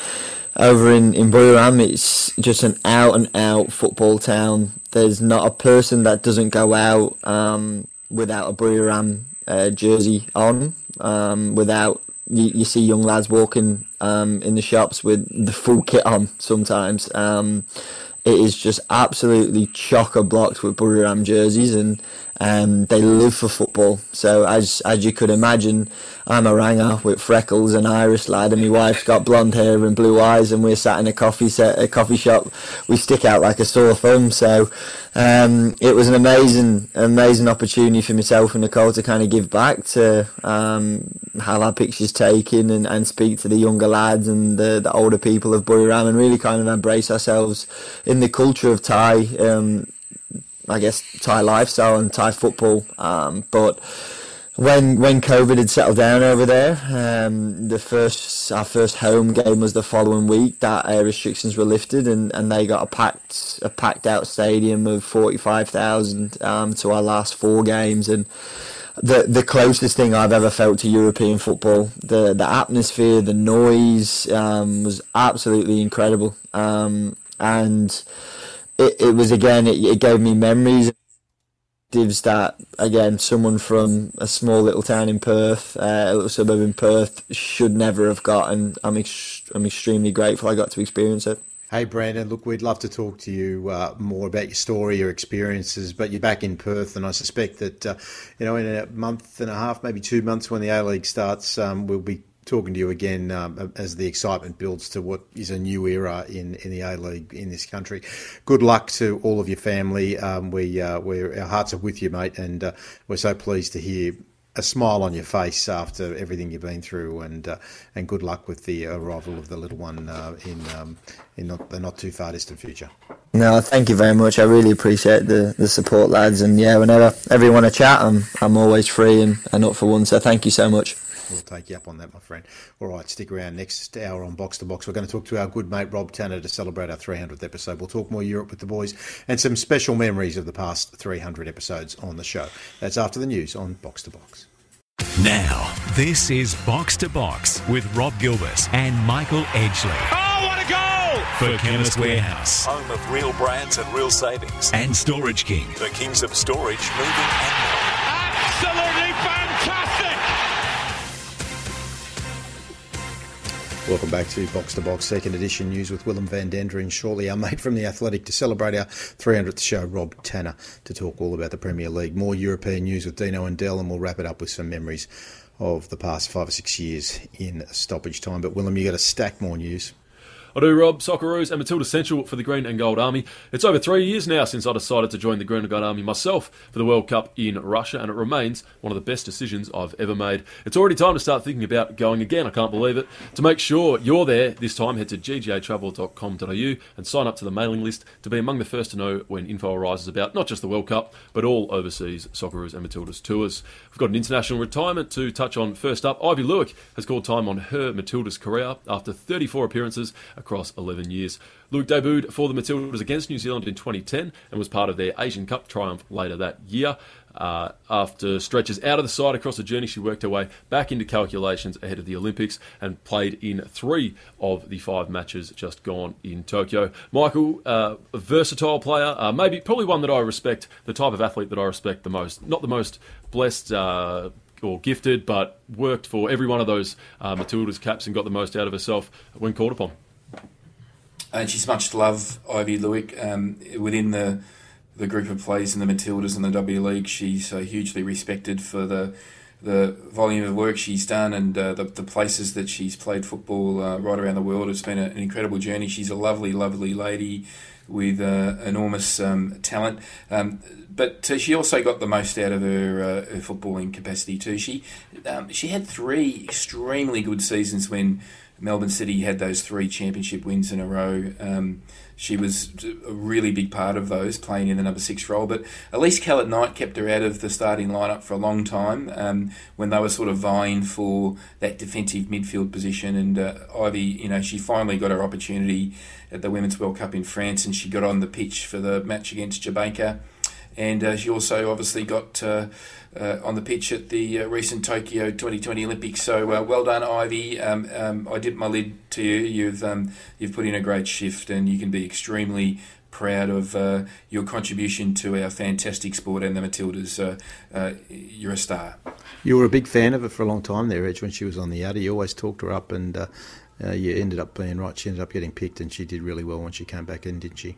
over in in Buriram, it's just an out and out football town. There's not a person that doesn't go out um, without a Buriram uh, jersey on, um, without you, you see young lads walking um, in the shops with the full kit on sometimes. Um, it is just absolutely chocker blocked with Buriram jerseys, and um, they live for football. So as as you could imagine, I'm a ranger with freckles, and Irish lad, and my wife's got blonde hair and blue eyes, and we're sat in a coffee set, a coffee shop. We stick out like a sore thumb. So um, it was an amazing, amazing opportunity for myself and Nicole to kind of give back to um, have our pictures taken and, and speak to the younger lads and the, the older people of Buriram and really kind of embrace ourselves in the culture of Thai. Um, I guess Thai lifestyle and Thai football, um, but when when COVID had settled down over there, um, the first our first home game was the following week. That uh, restrictions were lifted, and, and they got a packed a packed out stadium of forty five thousand um, to our last four games, and the the closest thing I've ever felt to European football. The the atmosphere, the noise um, was absolutely incredible, um, and it, it was again it, it gave me memories Divs that again someone from a small little town in Perth, uh, a little suburb in Perth, should never have got, and I'm ex- I'm extremely grateful I got to experience it. Hey Brandon, look, we'd love to talk to you uh, more about your story, your experiences, but you're back in Perth, and I suspect that uh, you know in a month and a half, maybe two months, when the A League starts, um, we'll be talking to you again um, as the excitement builds to what is a new era in, in the A League in this country. Good luck to all of your family. Um, we uh, we our hearts are with you, mate, and uh, we're so pleased to hear a smile on your face after everything you've been through, and uh, and good luck with the arrival of the little one uh, in um, in not, the not too far distant future. No, thank you very much. I really appreciate the, the support, lads, and yeah, whenever everyone a chat, I'm I'm always free and, and up for one. So thank you so much. We'll take you up on that, my friend. All right, stick around next hour on Box to Box. We're going to talk to our good mate Rob Tanner to celebrate our 300th episode. We'll talk more Europe with the boys and some special memories of the past 300 episodes on the show. That's after the news on Box to Box. Now, this is Box to Box with Rob Gilbert and Michael Edgley. Oh, what a goal! for Chemist Warehouse Home of real brands and real savings. and Storage King. The kings of storage, moving and. Absolutely fantastic! Welcome back to Box to Box, second edition news with Willem van Denderen. Shortly, our mate from the Athletic to celebrate our 300th show, Rob Tanner, to talk all about the Premier League. More European news with Dino and Dell, and we'll wrap it up with some memories of the past five or six years in stoppage time. But Willem, you got a stack more news. I do, Rob. Socceroos and Matilda Central for the Green and Gold Army. It's over three years now since I decided to join the Green and Gold Army myself for the World Cup in Russia, and it remains one of the best decisions I've ever made. It's already time to start thinking about going again. I can't believe it. To make sure you're there this time, head to ggatravel.com.au and sign up to the mailing list to be among the first to know when info arises about not just the World Cup, but all overseas Socceroos and Matildas tours. We've got an international retirement to touch on first up. Aivi Luik has called time on her Matildas career after 34 appearances across 11 years. Luik debuted for the Matildas against New Zealand in 2010 and was part of their Asian Cup triumph later that year. Uh, after stretches out of the side across the journey, she worked her way back into calculations ahead of the Olympics and played in three of the five matches just gone in Tokyo. Michael, uh, a versatile player, uh, maybe probably one that I respect, the type of athlete that I respect the most. Not the most blessed uh, or gifted, but worked for every one of those uh, Matilda's caps and got the most out of herself when called upon. And she's much loved, Aivi Luik, um, within the the group of players in the Matildas and the W League. She's uh, hugely respected for the the volume of work she's done and uh, the, the places that she's played football uh, right around the world. It's been an incredible journey. She's a lovely, lovely lady with uh, enormous um, talent. Um, but uh, she also got the most out of her, uh, her footballing capacity too. She um, she had three extremely good seasons when Melbourne City had those three championship wins in a row. Um, she was a really big part of those, playing in the number six role. But Elise Kellond-Knight kept her out of the starting lineup for a long time um, when they were sort of vying for that defensive midfield position. And uh, Aivi, you know, she finally got her opportunity at the Women's World Cup in France, and she got on the pitch for the match against Jamaica. And uh, she also obviously got uh, uh, on the pitch at the uh, recent Tokyo 2020 Olympics. So uh, well done, Aivi. Um, um, I dip my lid to you. You've um, you've put in a great shift, and you can be extremely proud of uh, your contribution to our fantastic sport and the Matildas. Uh, uh, you're a star. You were a big fan of her for a long time there, Edge, when she was on the outer. You always talked her up, and you ended up being right. She ended up getting picked, and she did really well when she came back in, didn't she?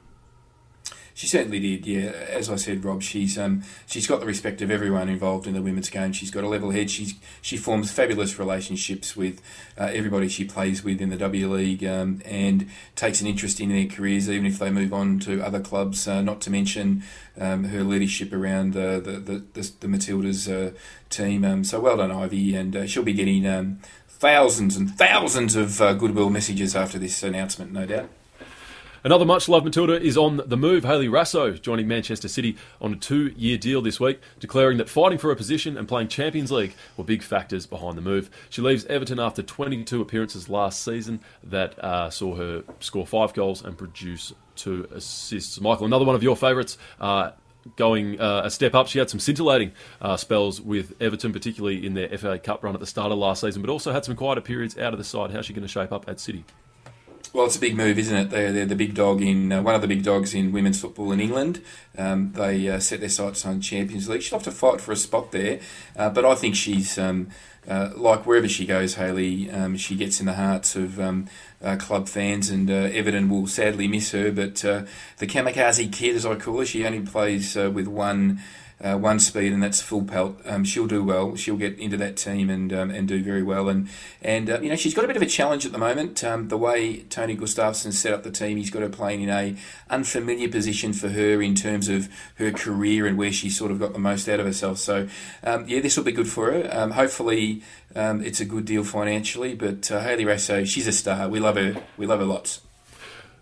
She certainly did. Yeah, as I said, Rob, she's um, she's got the respect of everyone involved in the women's game. She's got a level head. She's she forms fabulous relationships with uh, everybody she plays with in the W League, um, and takes an interest in their careers, even if they move on to other clubs. Uh, not to mention um, her leadership around uh, the, the the the Matildas uh, team. Um, so well done, Aivi, and uh, she'll be getting um, thousands and thousands of uh, goodwill messages after this announcement, no doubt. Another much loved Matilda is on the move. Hayley Raso joining Manchester City on a two year deal this week, declaring that fighting for a position and playing Champions League were big factors behind the move. She leaves Everton after 22 appearances last season that uh, saw her score five goals and produce two assists. Michael, another one of your favourites. Uh, Going uh, a step up, she had some scintillating uh, spells with Everton, particularly in their FA Cup run at the start of last season, but also had some quieter periods out of the side. How's she going to shape up at City? Well, it's a big move, isn't it? They're, they're the big dog in uh, one of the big dogs in women's football in England. Um, they uh, set their sights on Champions League. She'll have to fight for a spot there, uh, but I think she's um, uh, like wherever she goes, Hayley. Um, she gets in the hearts of um, uh, club fans, and uh, Everton will sadly miss her. But the kamikaze kid, as I call her, she only plays with one uh, one speed, and that's full pelt. Um, she'll do well. She'll get into that team and um, and do very well. And and uh, you know she's got a bit of a challenge at the moment. Um, the way Tony Gustavsson set up the team, he's got her playing in a unfamiliar position for her in terms of her career and where she sort of got the most out of herself. So um, yeah, this will be good for her. Um, hopefully, um, it's a good deal financially. But uh, Hayley Raso, she's a star. We love her. We love her lots.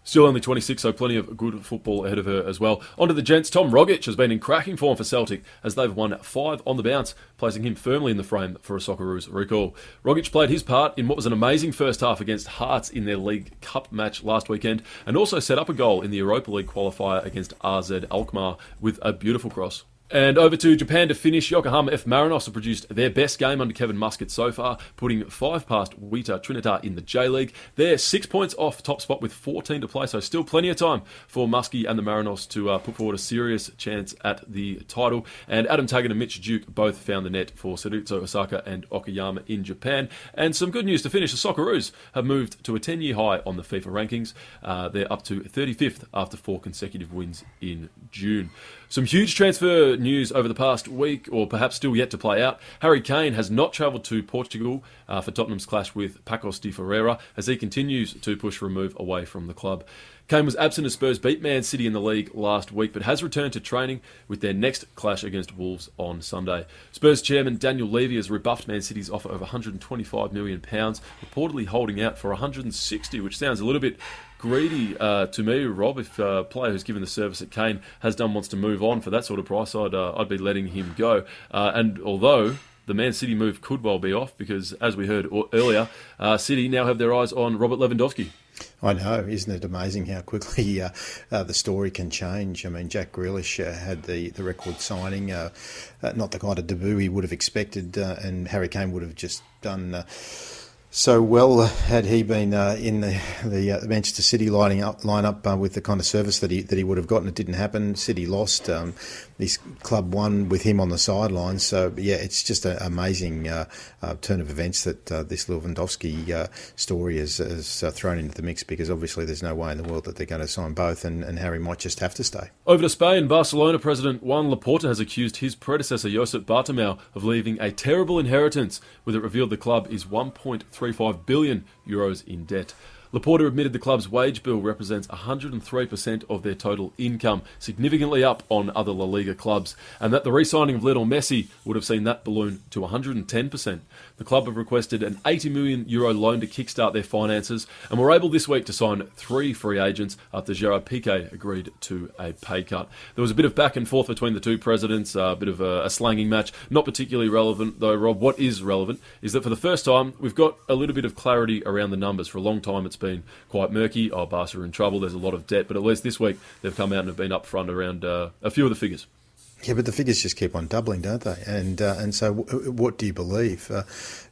Still only 26, so plenty of good football ahead of her as well. On to the gents. Tom Rogic has been in cracking form for Celtic as they've won five on the bounce, placing him firmly in the frame for a Socceroos recall. Rogic played his part in what was an amazing first half against Hearts in their League Cup match last weekend, and also set up a goal in the Europa League qualifier against AZ Alkmaar with a beautiful cross. And over to Japan to finish. Yokohama F. Marinos have produced their best game under Kevin Muscat so far, putting five past Oita Trinita in the J League. They're six points off top spot with 14 to play, so still plenty of time for Muskie and the Marinos to uh, put forward a serious chance at the title. And Adam Taggart and Mitch Duke both found the net for Cerezo Osaka and Okayama in Japan. And some good news to finish: the Socceroos have moved to a 10-year high on the FIFA rankings. Uh, they're up to 35th after four consecutive wins in June. Some huge transfer news over the past week, or perhaps still yet to play out. Harry Kane has not travelled to Portugal uh, for Tottenham's clash with Pacos de Ferreira as he continues to push for a move away from the club. Kane was absent as Spurs beat Man City in the league last week, but has returned to training with their next clash against Wolves on Sunday. Spurs chairman Daniel Levy has rebuffed Man City's offer of 125 million pounds, reportedly holding out for 160, which sounds a little bit greedy uh, to me, Rob. If a player who's given the service at Kane has done wants to move on for that sort of price, I'd uh, I'd be letting him go. Uh, and although the Man City move could well be off, because as we heard earlier, uh, City now have their eyes on Robert Lewandowski. I know, isn't it amazing how quickly *laughs* uh, uh, the story can change? I mean, Jack Grealish uh, had the, the record signing, uh, uh, not the kind of debut he would have expected, and Harry Kane would have just done so well had he been uh, in the, the uh, Manchester City lining up lineup uh, with the kind of service that he that he would have gotten. It didn't happen. City lost. Um, this club won with him on the sidelines. So yeah, it's just an amazing uh, uh, turn of events that uh, this Lewandowski story has, has thrown into the mix. Because obviously there's no way in the world that they're going to sign both, and, and Harry might just have to stay. Over to Spain, Barcelona president Juan Laporta has accused his predecessor Josep Bartomeu of leaving a terrible inheritance, with it revealed the club is 1.35 billion euros in debt. Laporta admitted the club's wage bill represents 103% of their total income, significantly up on other La Liga clubs, and that the re signing of Lionel Messi would have seen that balloon to 110%. The club have requested an 80 million euro loan to kickstart their finances and were able this week to sign three free agents after Gerard Piqué agreed to a pay cut. There was a bit of back and forth between the two presidents, a bit of a, a slanging match. Not particularly relevant, though, Rob. What is relevant is that for the first time, we've got a little bit of clarity around the numbers. For a long time, it's been quite murky. Oh, Barca are in trouble. There's a lot of debt, but at least this week they've come out and have been upfront around uh, a few of the figures. Yeah, but the figures just keep on doubling, don't they? And uh, and so, w- what do you believe? Uh,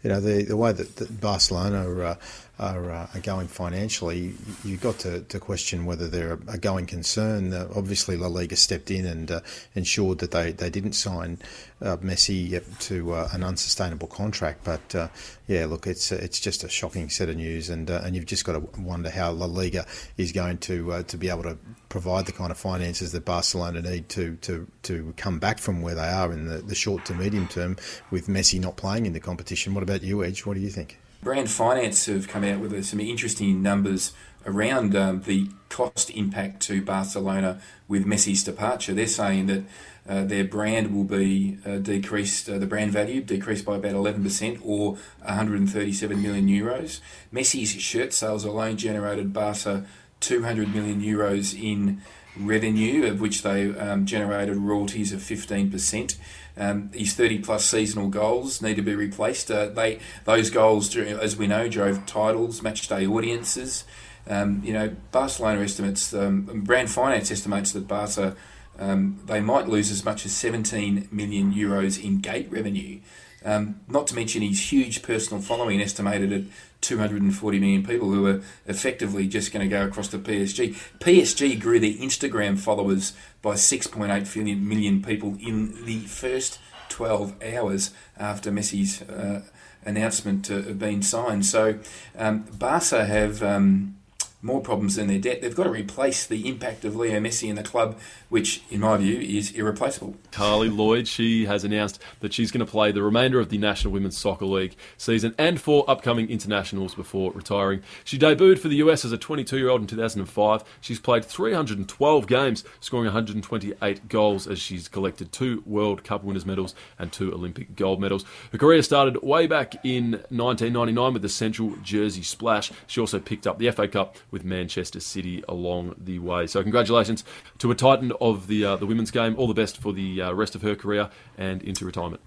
you know, the the way that, that Barcelona uh, are, uh, are going financially, you've got to, to question whether they're a going concern. Uh, obviously, La Liga stepped in and uh, ensured that they, they didn't sign uh, Messi to uh, an unsustainable contract. But uh, yeah, look, it's it's just a shocking set of news, and and you've just got to wonder how La Liga is going to to be able to provide the kind of finances that Barcelona need to to, to come back from where they are in the, the short to medium term with Messi not playing in the competition. What about you, Edge? What do you think? Brand Finance have come out with some interesting numbers around um, the cost impact to Barcelona with Messi's departure. They're saying that uh, their brand will be uh, decreased, uh, the brand value decreased by about 11% or 137 million euros. Messi's shirt sales alone generated Barca 200 million euros in revenue, of which they um, generated royalties of 15%. Um, his 30 plus seasonal goals need to be replaced. Uh, they Those goals, as we know, drove titles, match day audiences. Um, you know, Barcelona estimates, um, Brand Finance estimates that Barca, um, they might lose as much as 17 million euros in gate revenue. Um, not to mention his huge personal following, estimated at 240 million people who are effectively just going to go across to PSG. PSG grew their Instagram followers by 6.8 million people in the first 12 hours after Messi's uh, announcement of being signed. So um, Barca have. Um, more problems than their debt. They've got to replace the impact of Leo Messi in the club, which, in my view, is irreplaceable. Carli Lloyd, she has announced that she's going to play the remainder of the National Women's Soccer League season and four upcoming internationals before retiring. She debuted for the US as a 22 year old in 2005. She's played 312 games, scoring 128 goals as she's collected two World Cup winners' medals and two Olympic gold medals. Her career started way back in 1999 with the Central Jersey Splash. She also picked up the FA Cup with Manchester City along the way. So congratulations to a titan of the uh, the women's game. All the best for the uh, rest of her career and into retirement.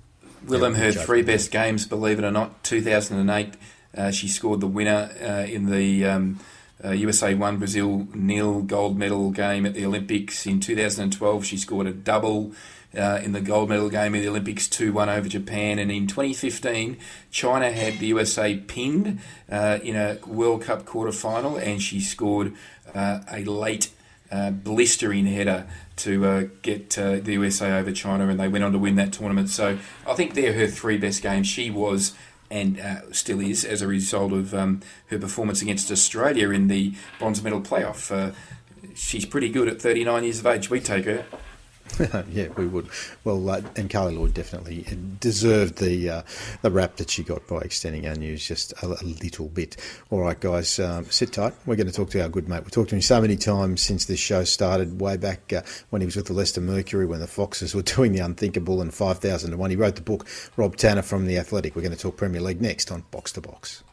Willem, her three best games, believe it or not, 2008. Uh, she scored the winner uh, in the um, Uh, USA 1 Brazil nil gold medal game at the Olympics in 2012. She scored a double. Uh, in the gold medal game of the Olympics 2 1 over Japan. And in 2015, China had the USA pinned uh, in a World Cup quarter final, and she scored uh, a late uh, blistering header to uh, get the USA over China, and they went on to win that tournament. So I think they're her three best games. She was and uh, still is as a result of um, her performance against Australia in the bronze medal playoff. Uh, she's pretty good at 39 years of age. We take her. *laughs* yeah, we would. Well, uh, and Carli Lloyd definitely deserved the uh, the rap that she got by extending our news just a, a little bit. All right, guys, um, sit tight. We're going to talk to our good mate. We've talked to him so many times since this show started, way back uh, when he was with the Leicester Mercury, when the Foxes were *laughs* doing the unthinkable and 5,000 to 1. He wrote the book, Rob Tanner from The Athletic. We're going to talk Premier League next on Box to Box.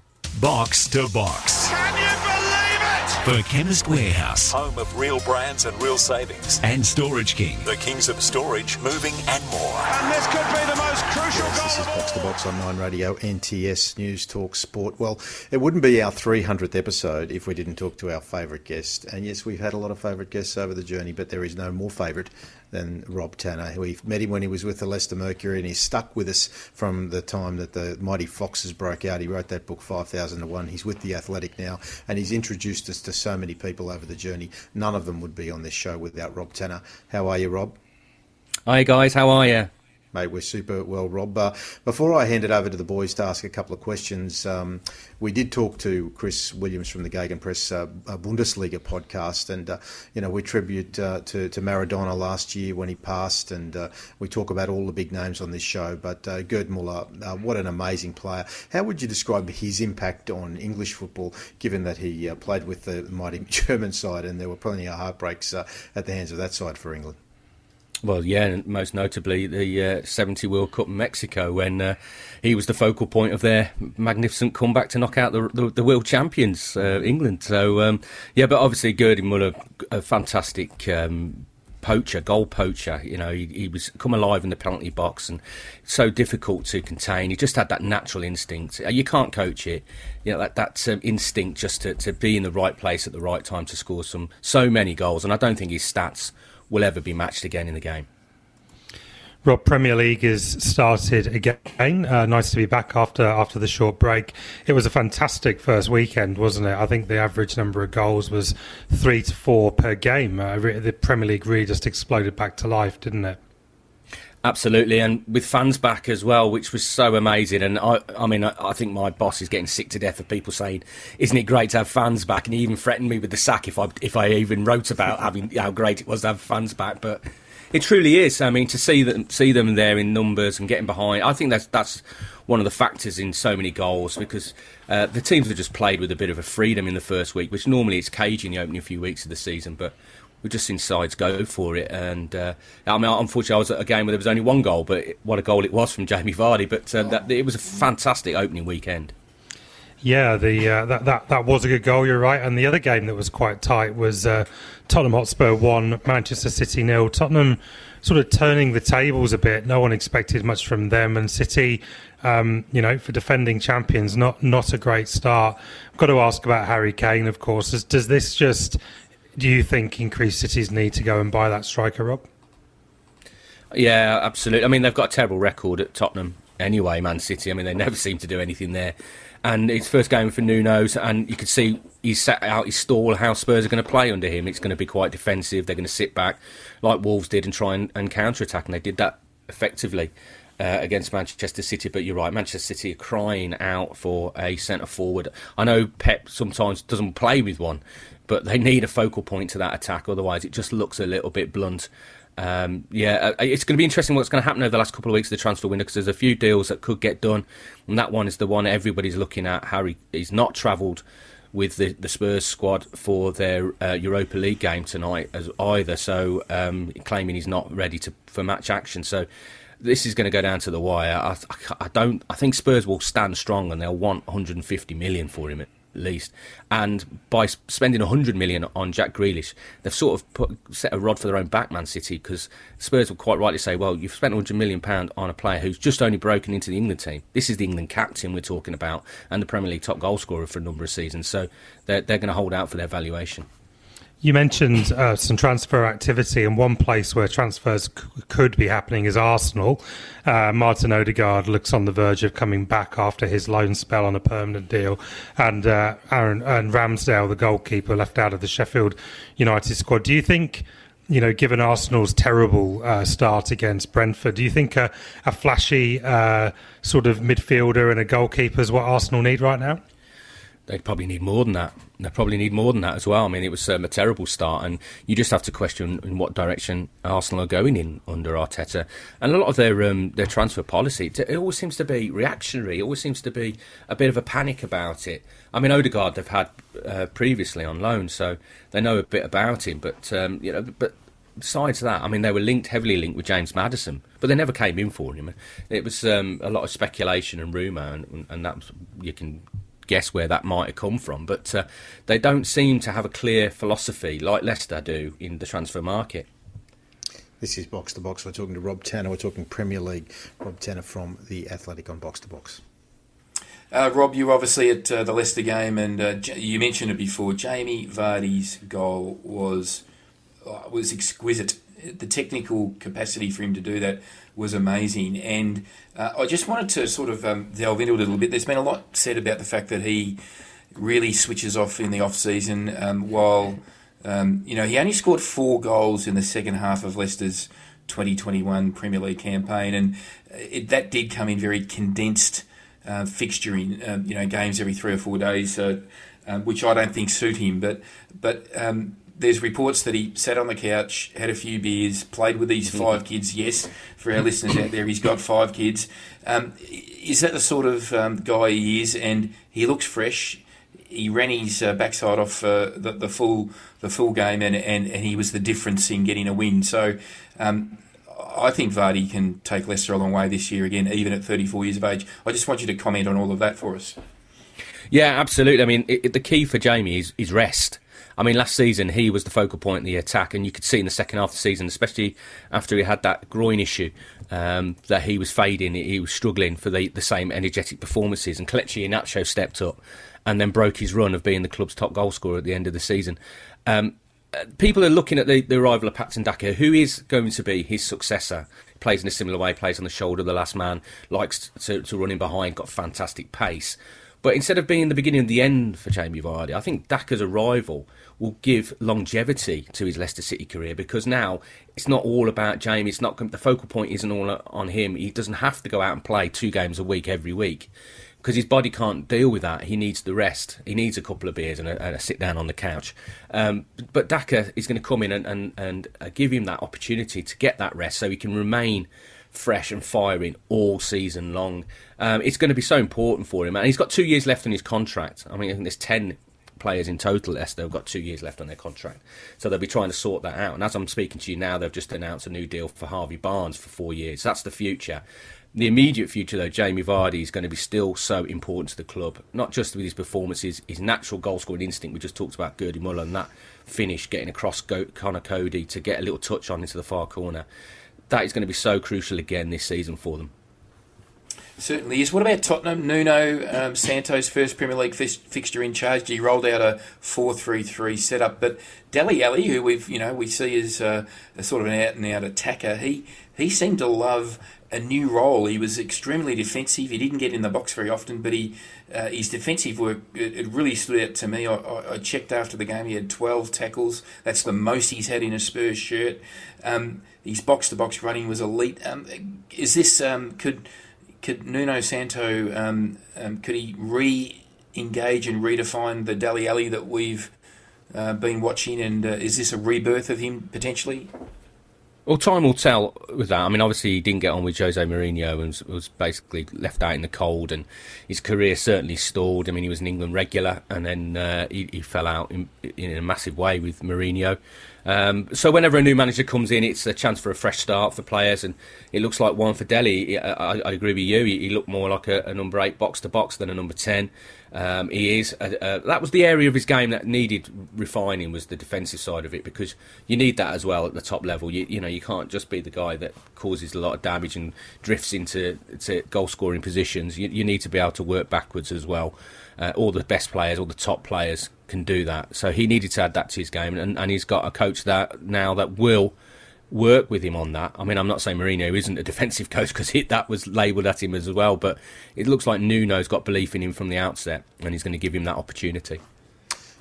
Box to Box. Can you believe For Chemist Warehouse Home of real brands and real savings. and Storage King. The kings of storage, moving and more. And this could be the most crucial Yes, this is. Box to Box on Nine Radio, NTS News Talk Sport. Well, it wouldn't be our 300th episode if we didn't talk to our favourite guest. And yes, we've had a lot of favourite guests over the journey, but there is no more favourite than Rob Tanner. We met him when he was with the Leicester Mercury, and he's stuck with us from the time that the mighty Foxes broke out. He wrote that book, 5,000 to 1. He's with the Athletic now, and he's introduced us to so many people over the journey. None of them would be on this show without Rob Tanner. How are you, Rob? Hi guys, how are you? Mate, we're super well, Rob. Uh, before I hand it over to the boys to ask a couple of questions, um, we did talk to Chris Williams from the Gegenpress Press uh, Bundesliga podcast, and uh, you know we tribute uh, to, to Maradona last year when he passed, and uh, we talk about all the big names on this show. But uh, Gerd Muller, uh, what an amazing player! How would you describe his impact on English football, given that he uh, played with the mighty *laughs* German side, and there were plenty of heartbreaks uh, at the hands of that side for England? Well, yeah, and most notably the uh, 70 World Cup in Mexico when uh, he was the focal point of their magnificent comeback to knock out the, the, the world champions, uh, England. So, um, yeah, but obviously Gerdie Muller, a fantastic um, poacher, goal poacher. You know, he, he was come alive in the penalty box and so difficult to contain. He just had that natural instinct. Uh, You can't coach it. You know, that, that um, instinct just to, to be in the right place at the right time to score some so many goals. And I don't think his stats will ever be matched again in the game. Rob, Premier League has started again. Uh, nice to be back after after the short break. It was a fantastic first weekend, wasn't it? I think the average number of goals was three to four per game. Uh, the Premier League really just exploded back to life, didn't it? Absolutely, and with fans back as well, which was so amazing. And I, I mean, I, I think my boss is getting sick to death of people saying, "Isn't it great to have fans back?" And he even threatened me with the sack if I if I even wrote about *laughs* having how great it was to have fans back. But it truly is. I mean, to see them see them there in numbers and getting behind, I think that's that's one of the factors in so many goals because uh, the teams have just played with a bit of a freedom in the first week, which normally it's in the opening few weeks of the season, but. We've just seen sides go for it, and uh, I mean, unfortunately, I was at a game where there was only one goal, but what a goal it was from *laughs* Jamie Vardy! But uh, that, it was a fantastic opening weekend. Yeah, the uh, that, that that was a good goal. You're right. And the other game that was quite tight was uh, Tottenham Hotspur one, Manchester City nil. Tottenham sort of turning the tables a bit. No one expected much from them, and City, um, you know, for defending champions, not not a great start. I've got to ask about Harry Kane, of course. Does, does this just do you think increased City's need to go and buy that striker, Rob? Yeah, absolutely. I mean, they've got a terrible record at Tottenham anyway, Man City. I mean, they *laughs* never seem to do anything there. And it's first game for Nuno's, and you could see he's set out his stall how Spurs are going to play under him. It's going to be quite defensive. They're going to sit back like Wolves did and try and, and counter attack, and they did that effectively. Uh, against Manchester City, but you're right. Manchester City are crying out for a centre forward. I know Pep sometimes doesn't play with one, but they need a focal point to that attack. Otherwise, it just looks a little bit blunt. Um, yeah, uh, it's going to be interesting what's going to happen over the last couple of weeks of the transfer window because there's a few deals that could get done, and that one is the one everybody's looking at. Harry is not travelled with the, the Spurs squad for their uh, Europa League game tonight as either, so um, claiming he's not ready to for match action. So this is going to go down to the wire. I, I, don't. I think Spurs will stand strong and they'll want 150 million for him at least. And by spending 100 million on Jack Grealish, they've sort of put, set a rod for their own back, Man City, because Spurs will quite rightly say, well, you've spent 100 million pound on a player who's just only broken into the England team. This is the England captain we're talking about, and the Premier League top goal scorer for a number of seasons. So they're they're going to hold out for their valuation. You mentioned uh, some transfer activity, and one place where transfers c- could be happening is Arsenal. Uh, Martin Odegaard looks on the verge of coming back after his loan spell on a permanent deal, and uh, Aaron and Ramsdale, the goalkeeper, left out of the Sheffield United squad. Do you think? You know, given Arsenal's terrible uh, start against Brentford, do you think a, a flashy uh, sort of midfielder and a goalkeeper is what Arsenal need right now? They'd probably need more than that. They probably need more than that as well. I mean, it was um, a terrible start, and you just have to question in what direction Arsenal are going in under Arteta. And a lot of their um, their transfer policy, it always seems to be reactionary. It always seems to be a bit of a panic about it. I mean, Odegaard they've had uh, previously on loan, so they know a bit about him. But um, you know, but besides that, I mean, they were linked heavily linked with James Maddison, but they never came in for him. It was um, a lot of speculation and rumour, and, and that you can guess where that might have come from. But uh, they don't seem to have a clear philosophy like Leicester do in the transfer market. This is Box to Box. We're talking to Rob Tanner. We're talking Premier League. Rob Tanner from The Athletic on Box to Box. Uh, Rob, you were obviously at uh, the Leicester game, and uh, you mentioned it before. Jamie Vardy's goal was uh, was exquisite. The technical capacity for him to do that was amazing. And uh, I just wanted to sort of um, delve into it a little bit. There's been a lot said about the fact that he really switches off in the off season, um, while um, you know he only scored four goals in the second half of Leicester's 2021 Premier League campaign, and it, that did come in very condensed uh, fixturing. Uh, you know, games every three or four days, uh, um, which I don't think suit him. But but um, there's reports that he sat on the couch, had a few beers, played with these five kids. Yes, for our listeners out there, he's got five kids. Um, is that the sort of um, guy he is? And he looks fresh. He ran his uh, backside off uh, the, the, full the full game, and, and, and he was the difference in getting a win. So. Um, I think Vardy can take Leicester a long way this year again, even at 34 years of age. I just want you to comment on all of that for us. Yeah, absolutely. I mean, it, it, the key for Jamie is, is rest. I mean, last season he was the focal point in the attack, and you could see in the second half of the season, especially after he had that groin issue, um, that he was fading. He was struggling for the, the same energetic performances. And Kelechi Iheanacho stepped up and then broke his run of being the club's top goal scorer at the end of the season. Um, uh, people are looking at the, the arrival of Patson Daka, who is going to be his successor. He Plays in a similar way, plays on the shoulder of the last man, likes to, to run in behind, got fantastic pace. But instead of being the beginning and the end for Jamie Vardy, I think Daka's arrival will give longevity to his Leicester City career because now it's not all about Jamie. It's not the focal point isn't all on him. He doesn't have to go out and play two games a week every week because his body can't deal with that. He needs the rest. He needs a couple of beers and a, and a sit down on the couch. Um, but Daka is going to come in and, and, and uh, give him that opportunity to get that rest so he can remain fresh and firing all season long. Um, it's going to be so important for him, and he's got two years left on his contract. I mean, I think there's ten players in total. Leicester have got two years left on their contract, so they'll be trying to sort that out. And as I'm speaking to you now, they've just announced a new deal for Harvey Barnes for four years. That's the future. The immediate future, though, Jamie Vardy is going to be still so important to the club, not just with his performances, his natural goal scoring instinct. We just talked about Gerdie Muller and that finish, getting across Conor Coady to get a little touch on into the far corner. That is going to be so crucial again this season for them. Certainly is. What about Tottenham? Nuno um, Santos' first Premier League fixture in charge. He rolled out a four-three-three setup, but Dele Alli, who we've you know we see as uh, a sort of an out-and-out attacker, he he seemed to love a new role. He was extremely defensive. He didn't get in the box very often, but he uh, his defensive work it, it, really stood out to me. I, I, I, checked after the game. He had 12 tackles. That's the most he's had in a Spurs shirt. Um, his box to box running was elite. Um, is this um, could could Nuno Santo um, um, could he re-engage and redefine the Dele Alli that we've uh, been watching? And uh, is this a rebirth of him potentially? Well, time will tell with that. I mean, obviously, he didn't get on with Jose Mourinho and was, was, basically left out in the cold, and his career certainly stalled. I mean, he was an England regular, and then uh, he, he, fell out in, in, a massive way with Mourinho. Um, so whenever a new manager comes in, it's a chance for a fresh start for players, and it looks like one for Dele. I, I agree with you. He, he looked more like a, a, number eight box to box than a number ten. Um, he is. Uh, uh, that was the area of his game that needed refining was the defensive side of it because you need that as well at the top level. You, you know you can't just be the guy that causes a lot of damage and drifts into goal scoring positions. You, you, need to be able to work backwards as well. Uh, all the best players, all the top players can do that. So he needed to add that to his game, and, and he's got a coach that now that will work with him on that. I mean, I'm not saying Mourinho isn't a *laughs* defensive coach because that was labelled at him as well, but it looks like Nuno's got belief in him from the outset, and he's going to give him that opportunity.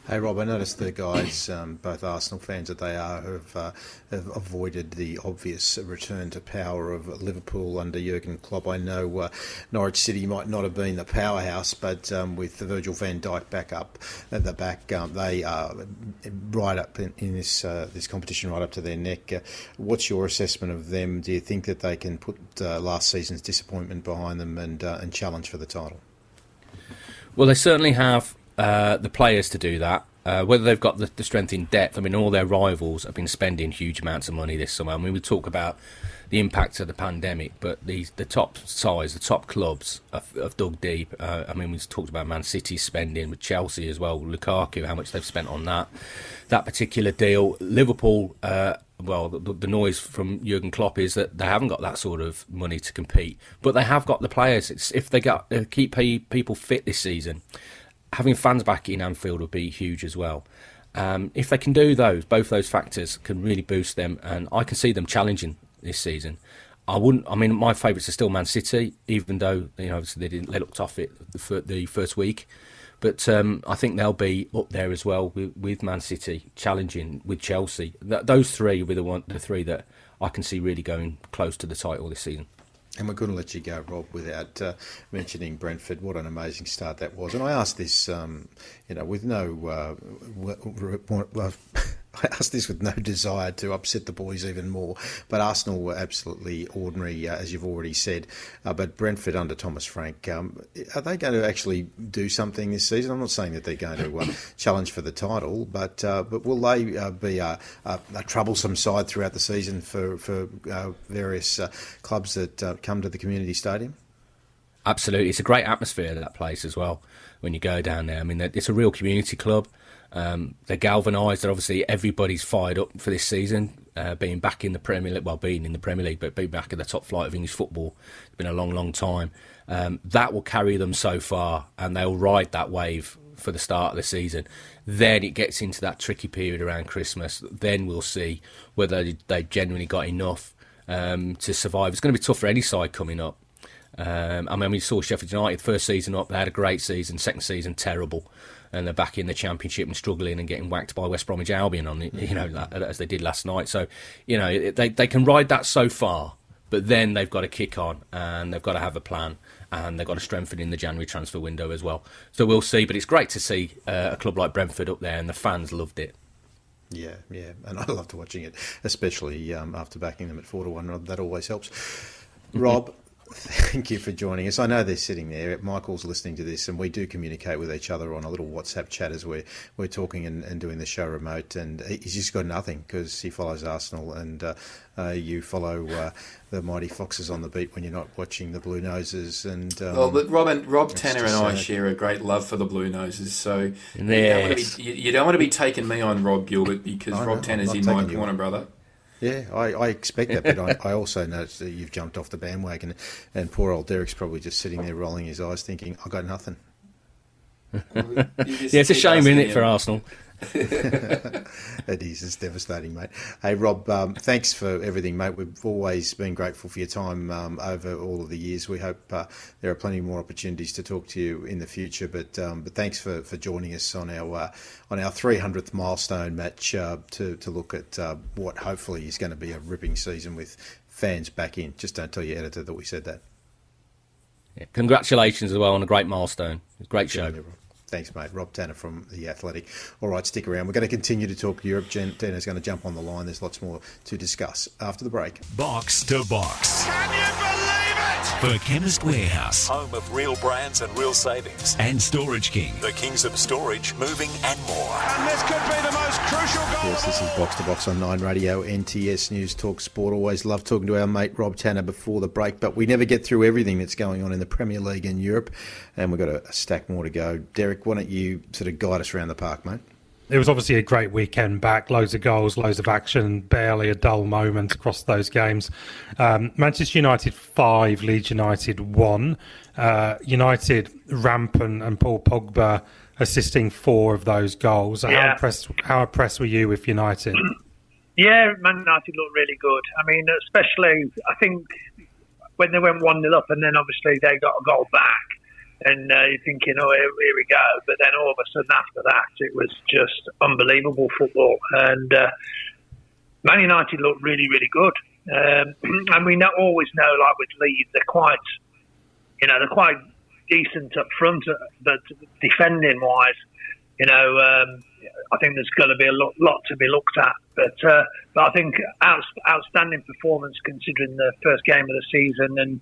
Hey Rob, I noticed the guys, um, both Arsenal fans that they are, have, uh, have, avoided the obvious return to power of Liverpool under Jurgen Klopp. I know uh, Norwich City might not have been the powerhouse, but um, with Virgil van Dijk back up at the back, um, they are right up in, in this uh, this competition, right up to their neck. Uh, what's your assessment of them? Do you think that they can put uh, last season's disappointment behind them and uh, and challenge for the title? Well, they certainly have uh, the players to do that. Uh, whether they've got the, the, strength in depth, I mean, all their rivals have been spending huge amounts of money this summer. I mean, we talk about the impact of the pandemic, but the the top size, the top clubs have, have dug deep. Uh, I mean, we talked about Man City spending with Chelsea as well, Lukaku, how much they've spent on that that particular deal. Liverpool, uh, well, the, the, noise from Jurgen Klopp is that they haven't got that sort of money to compete, but they have got the players. It's, if they got keep people fit this season having fans back in Anfield would be huge as well. Um, if they can do those, both those factors can really boost them, and I can see them challenging this season. I wouldn't. I mean, my favourites are still Man City, even though you know they didn't they looked off it the, the first week. But um, I think they'll be up there as well with, with Man City challenging with Chelsea. Th- those three will be the one, the three that I can see really going close to the title this season. And we're going to let you go, Rob, without uh, mentioning Brentford. What an amazing start that was. And I asked this, um, you know, with no. Uh, *laughs* I asked this with no desire to upset the boys even more, but Arsenal were absolutely ordinary, uh, as you've already said. Uh, but Brentford under Thomas Frank, um, are they going to actually do something this season? I'm not saying that they're going to uh, *coughs* challenge for the title, but uh, but will they uh, be a, a, a, troublesome side throughout the season for for uh, various clubs that come to the community stadium? Absolutely, it's a great atmosphere at that place as well. When you go down there, I mean, it's a real community club. Um, they're galvanised. They're obviously everybody's fired up for this season, uh, being back in the Premier League. Well, being in the Premier League, but being back at the top flight of English football. It's been a long, long time. Um, that will carry them so far, and they'll ride that wave for the start of the season. Then it gets into that tricky period around Christmas. Then we'll see whether they've genuinely got enough um, to survive. It's going to be tough for any side coming up. Um, I mean, we saw Sheffield United first season up; they had a great season. Second season, terrible and they're back in the championship and struggling and getting whacked by West Bromwich Albion on it, you know, as they did last night. So, you know, they they can ride that so far, but then they've got to kick on and they've got to have a plan and they've got to strengthen in the January transfer window as well. So we'll see, but it's great to see uh, a club like Brentford up there and the fans loved it. Yeah, yeah, and I loved watching it, especially um, after backing them at four to one. That always helps. Rob, Thank you for joining us. I know they're sitting there. Michael's listening to this, and we do communicate with each other on a little WhatsApp chat as we're we're talking and, and doing the show remote. And he's just got nothing because he follows Arsenal, and uh, uh, you follow uh, the mighty Foxes on the beat when you're not watching the Blue Noses. And um, well, but Rob and Rob Tanner and I share a great love for the Blue Noses. So yes. you, don't want to be, you, you don't want to be taking me on Rob Gilbert because Rob Tanner's in my corner, brother. Yeah, I, I expect that, but I, I, also noticed that you've jumped off the bandwagon, and poor old Derek's probably just sitting there rolling his eyes, thinking, "I got nothing." yeah, it's a shame, isn't it, for Arsenal? *laughs* it is. It's devastating, mate. Hey, Rob, um, thanks for everything, mate. We've always been grateful for your time um, over all of the years. We hope uh, there are plenty more opportunities to talk to you in the future. But um, but thanks for, for joining us on our uh, on our 300th milestone match uh, to to look at uh, what hopefully is going to be a ripping season with fans back in. Just don't tell your editor that we said that. Yeah, congratulations as well on a great milestone. Great show. Thanks, mate. Rob Tanner from The Athletic. All right, stick around. We're going to continue to talk Europe. Jen Tanner's going to jump on the line. There's lots more to discuss after the break. Box to box. Can you believe it? for Chemist Warehouse Home of real brands and real savings. and Storage King. The Kings of Storage, moving and more. And this could be the most crucial goal. Yes, this is Box to Box on Nine Radio, NTS News Talk Sport. Always love talking to our mate Rob Tanner before the break, but we never get through everything that's going on in the Premier League in Europe, and we've got a, a stack more to go. Derek, why don't you sort of guide us around the park, mate? It was obviously a great weekend back. Loads of goals, loads of action, barely a dull moment across those games. Um, Manchester United 5, Leeds United 1. Uh, United, Rampant and Paul Pogba assisting four of those goals. How, Yeah. impressed, how impressed were you with United? *clears throat* Yeah, Man United looked really good. I mean, especially I think when they went one 0 up, and then obviously they got a goal back, and uh, you're thinking, oh, here, here we go. But then all of a sudden after that, it was just unbelievable football, and uh, Man United looked really, really good. Um, *clears throat* and we always know, like with Leeds, they're quite, you know, they're quite decent up front, uh, but defending wise, you know, um, I think there's going to be a lot, lot to be looked at. But uh, but I think out, outstanding performance considering the first game of the season, and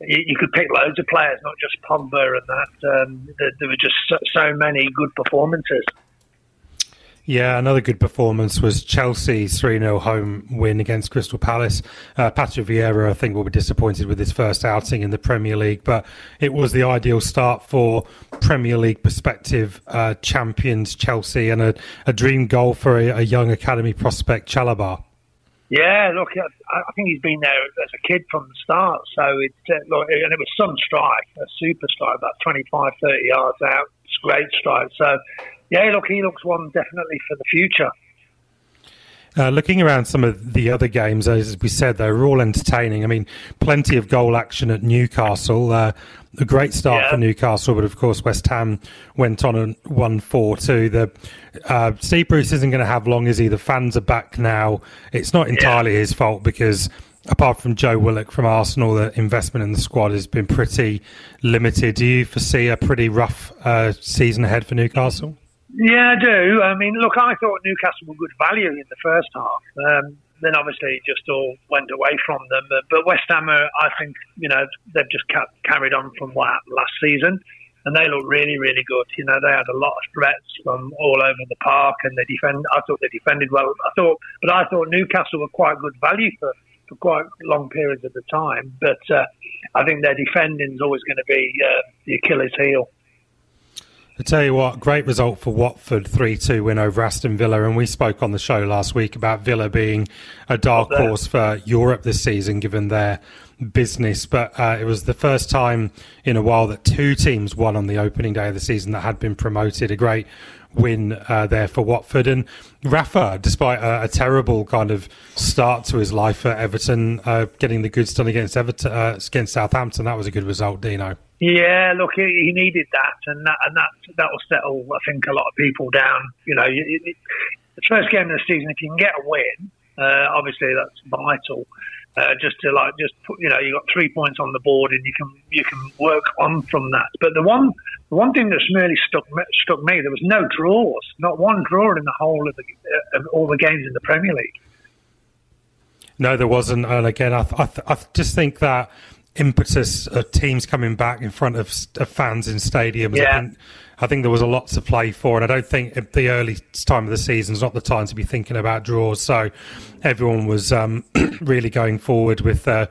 you, could pick loads of players, not just Pogba and that. Um, there, there were just so, so many good performances. Yeah, another good performance was Chelsea's 3 0 home win against Crystal Palace. Uh, Patrick Vieira, I think, will be disappointed with his first outing in the Premier League, but it was the ideal start for Premier League perspective uh, champions Chelsea and a, a dream goal for a, a young academy prospect, Chalobah. Yeah, look, I, think he's been there as a kid from the start. So it, uh, look, and it was some strike, a super strike, about 25, 30 yards out. It's great strike. So, yeah, look, he looks one definitely for the future. Uh, looking around some of the other games, as we said, they were all entertaining. I mean, plenty of goal action at Newcastle. Uh, a great start Yeah. for Newcastle, but of course, West Ham went on and won 4 2. The, uh, Steve Bruce isn't going to have long, is he? The fans are back now. It's not entirely his fault because. Apart from Joe Willock from Arsenal, the investment in the squad has been pretty limited. Do you foresee a pretty rough uh, season ahead for Newcastle? Yeah, I do. I mean, look, I thought Newcastle were good value in the first half. Um, then obviously it just all went away from them. But, but West Ham, are, I think, you know, they've just ca- carried on from what happened last season. And they look really, really good. You know, they had a lot of threats from all over the park, and they defend. I thought they defended well. I thought, but I thought Newcastle were quite good value for, for quite long periods of the time. But uh, I think their defending is always going to be uh, the Achilles heel. I tell you what, great result for Watford, 3 2 win over Aston Villa. And we spoke on the show last week about Villa being a dark horse for Europe this season, given their business. But uh, it was the first time in a while that two teams won on the opening day of the season that had been promoted. A great win uh, there for Watford. And Rafa, despite a, a terrible kind of start to his life at Everton, uh, getting the goods done against Everton, uh, against Southampton, that was a good result, Dino. Yeah, look, he, needed that, and that and that that will settle, I think, a lot of people down. You know, you, you, the first game of the season, if you can get a win, uh, obviously that's vital. Uh, just to like, just put, you know, you got three points on the board, and you can you can work on from that. But the one the one thing that's really stuck me, struck me, there was no draws, not one draw in the whole of, the, uh, of all the games in the Premier League. No, there wasn't. And again, I, I, I just think that impetus of teams coming back in front of, of fans in stadiums. I think, I think there was a lot to play for, and I don't think the early time of the season is not the time to be thinking about draws. So everyone was um, *clears throat* really going forward with. Uh,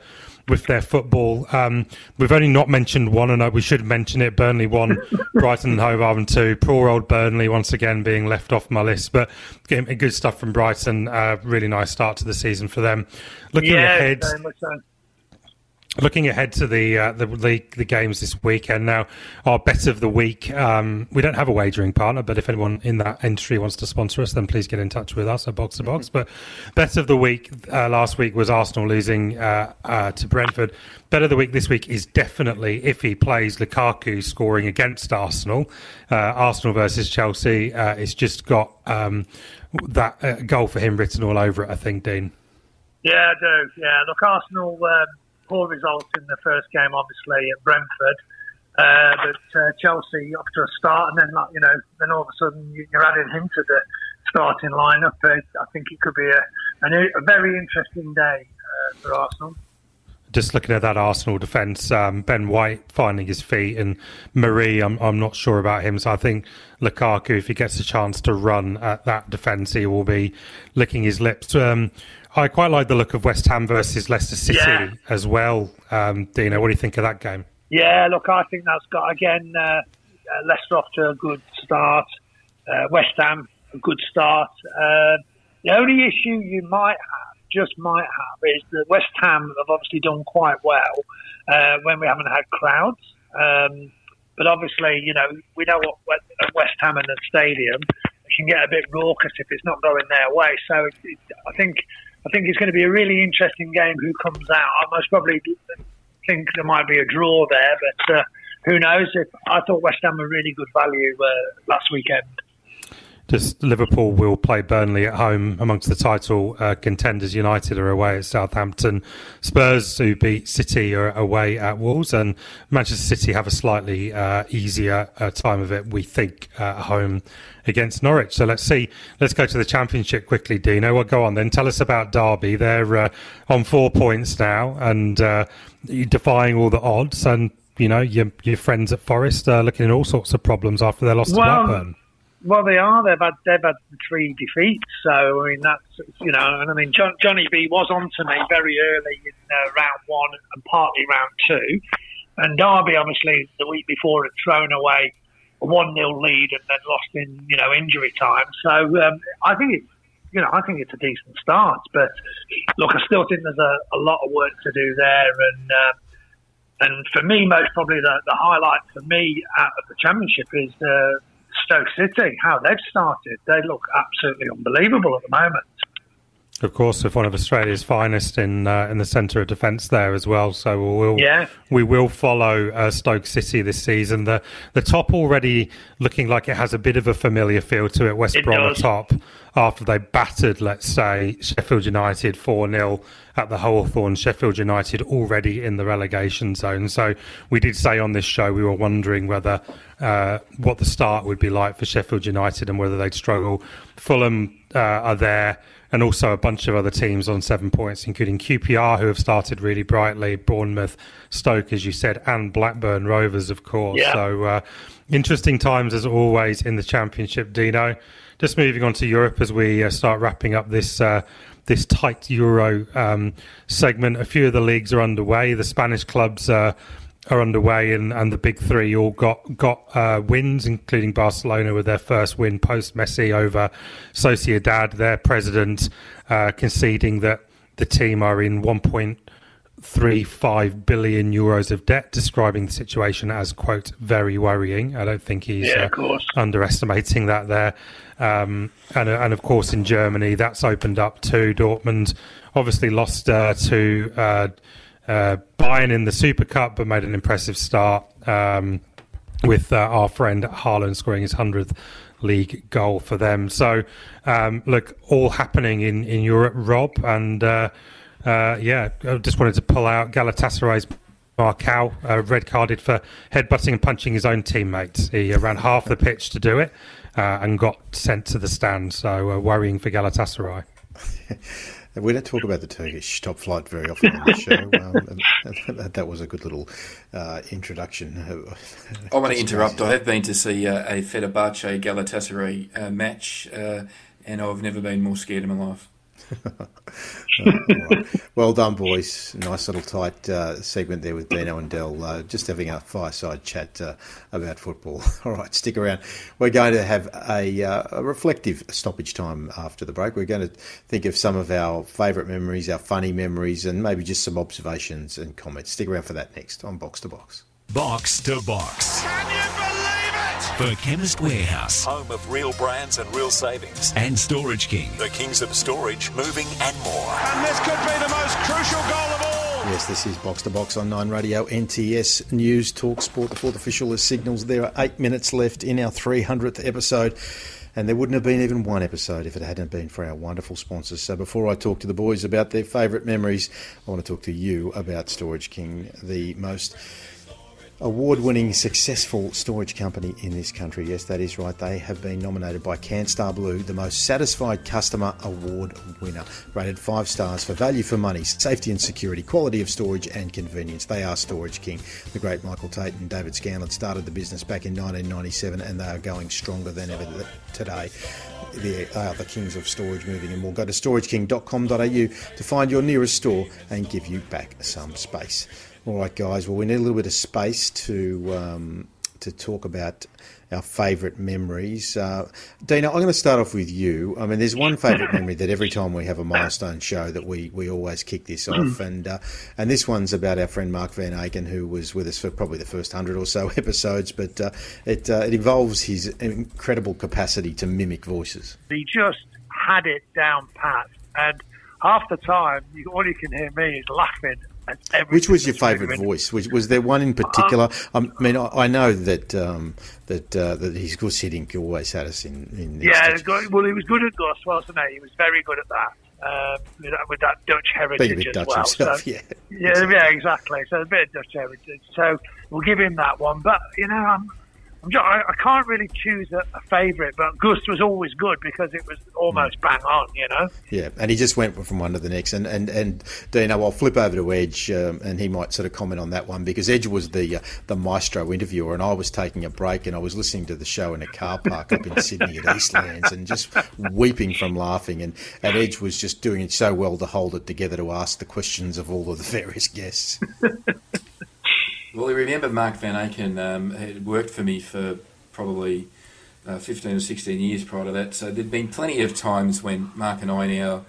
with their football, um, we've only not mentioned one, and we should mention it. Burnley won, *laughs* Brighton and Hove Albion two. Poor old Burnley once again being left off my list, but good stuff from Brighton. Uh, really nice start to the season for them. Looking yeah, ahead, so. Looking ahead to the uh, the league, the games this weekend. Now, our bet of the week. Um, we don't have a wagering partner, but if anyone in that entry wants to sponsor us, then please get in touch with us at Box to Box. But bet of the week uh, last week was Arsenal losing uh, uh, to Brentford. Bet of the week this week is definitely if he plays Lukaku scoring against Arsenal. Uh, Arsenal versus Chelsea. Uh, it's just got um, that uh, goal for him written all over it. I think, Dean. Yeah, I do. Yeah, look, Arsenal um, poor results in the first game, obviously at Brentford, uh, but uh, Chelsea off to a start, and then like you know, then all of a sudden you- you're adding him to the starting lineup. Uh, I think it could be a, a, a very interesting day uh, for Arsenal. just looking at that Arsenal defence, um, Ben White finding his feet, and Mari, I'm I'm not sure about him. So I think Lukaku, if he gets a chance to run at that defence, he will be licking his lips. Um, I quite like the look of West Ham versus Leicester City Yeah. as well. Um, Dino, what do you think of that game? Yeah, look, I think that's got again uh, uh, Leicester off to a good start. Uh, West Ham a good start. Uh, the only issue you might have, just might have, is that West Ham have obviously done quite well uh, when we haven't had crowds. Um, but obviously, you know, we know what what- at West Ham and the stadium it can get a bit raucous if it's not going their way. So it, it, I think I think it's going to be a really interesting game. Who comes out? I most probably think there might be a draw there, but uh, who knows? If I thought West Ham were really good value uh, last weekend. Just Liverpool will play Burnley at home amongst the title uh, contenders. United are away at Southampton. Spurs, who beat City, are away at Wolves, and Manchester City have a slightly uh, easier uh, time of it, we think, uh, at home against Norwich. So let's see. Let's go to the Championship quickly, Dino. Well, go on then. Tell us about Derby. They're uh, on four points now, and uh, defying all the odds. And you know your your friends at Forest are looking at all sorts of problems after their loss to Well, Blackburn. Well, they are. They've had they've had three defeats. So I mean that's you know, and I mean John, Johnny B was on to me very early in uh, round one and partly round two, and Derby obviously the week before had thrown away a one 0 lead and then lost in you know injury time. So um, I think it's you know I think it's a decent start, but look, I still think there's a, a lot of work to do there, and um, and for me, most probably the, the highlight for me out of the championship is uh, Stoke City. How they've started, they look absolutely unbelievable at the moment. Of course, with one of Australia's finest in uh, in the centre of defence there as well. So we will Yeah. we will follow uh, Stoke City this season. The the top already looking like it has a bit of a familiar feel to it. West It Brom does. top after they battered, let's say, Sheffield United four 0 at the Hawthorn. Sheffield United already in the relegation zone. So we did say on this show we were wondering whether uh, what the start would be like for Sheffield United and whether they'd struggle. Fulham uh, are there and also a bunch of other teams on seven points, including QPR, who have started really brightly, Bournemouth, Stoke, as you said, and Blackburn Rovers, of course. Yeah. So uh, interesting times as always in the Championship, Dino. Just moving on to Europe as we uh, start wrapping up this. Uh, this tight Euro um, segment. A few of the leagues are underway. The Spanish clubs uh, are underway, and, and the big three all got got uh, wins, including Barcelona with their first win post Messi over Sociedad. Their president uh, conceding that the team are in 1.35 billion euros of debt, describing the situation as quote very worrying. I don't think he's Yeah, uh, underestimating that there. Um, and, and of course, in Germany, that's opened up too. Dortmund obviously lost uh, to uh, uh, Bayern in the Super Cup, but made an impressive start um, with uh, our friend Haaland scoring his 100th league goal for them. So, um, look, all happening in, in Europe, Rob. And uh, yeah, I just wanted to pull out Galatasaray's Marcão, uh, red carded for headbutting and punching his own teammates. He uh, ran half the pitch to do it uh, and got sent to the stand. So uh, worrying for Galatasaray. *laughs* We don't talk about the Turkish top flight very often on the *laughs* show. Um, and that, that was a good little uh, introduction. I want to interrupt. I have been to see uh, a Fenerbahce Galatasaray uh, match, uh, and I've never been more scared in my life. All right. *laughs* Well done, boys. Nice little tight uh, segment there with Dino and Dell, uh, just having a fireside chat uh, about football. *laughs* All right, stick around. We're going to have a, uh, a reflective stoppage time after the break. We're going to think of some of our favourite memories, our funny memories, and maybe just some observations and comments. Stick around for that next on Box to Box. Box to Box. For Chemist Warehouse Home of real brands and real savings. and Storage King. The kings of storage, moving and more. And this could be the most crucial goal of all. Yes, this is Box to Box on Nine Radio, NTS News, Talk Sport. The fourth official is signals. There are eight minutes left in our 300th episode, and there wouldn't have been even one episode if it hadn't been for our wonderful sponsors. So before I talk to the boys about their favourite memories, I want to talk to you about Storage King, the most award winning successful storage company in this country. Yes, that is right. They have been nominated by CanStar Blue, the most satisfied customer award winner. Rated five stars for value for money, safety and security, quality of storage, and convenience. They are Storage King. The great Michael Tate and David Scanlon started the business back in 1997 and they are going stronger than ever today. They are the kings of storage moving and we'll Go to storageking.com.au to find your nearest store and give you back some space. All right, guys. Well, we need a little bit of space to um, to talk about our favourite memories. Uh, Dina, I'm going to start off with you. I mean, there's one favourite memory that every time we have a milestone show that we, we always kick this off, and uh, and this one's about our friend Mark Van Aken, who was with us for probably the first hundred or so *laughs* episodes, but uh, it uh, it involves his incredible capacity to mimic voices. He just had it down pat, and half the time, you, all you can hear me is laughing which was your favourite voice? Was, was, there one in particular? Um, I mean, I, I know that um, that uh, that his Guus Hiddink always had us in. in yeah, well, he was good at Guus, wasn't he? He was very good at that. Um, with, that with, that Dutch heritage as Dutch well. Himself, so, yeah, yeah, yeah, exactly. So a bit of Dutch heritage. So we'll give him that one. But you know, I'm I, I can't really choose a, a favourite, but Gust was always good because it was almost bang on, you know. Yeah, and he just went from one to the next. And and and Dino, I'll flip over to Edge, um, and he might sort of comment on that one because Edge was the uh, the maestro interviewer, and I was taking a break, and I was listening to the show in a car park up in Sydney at Eastlands, and just weeping from laughing. And and Edge was just doing it so well to hold it together to ask the questions of all of the various guests. *laughs* Well, I remember Mark Van Aken um, had worked for me for probably uh, 15 or 16 years prior to that. So there'd been plenty of times when Mark and I our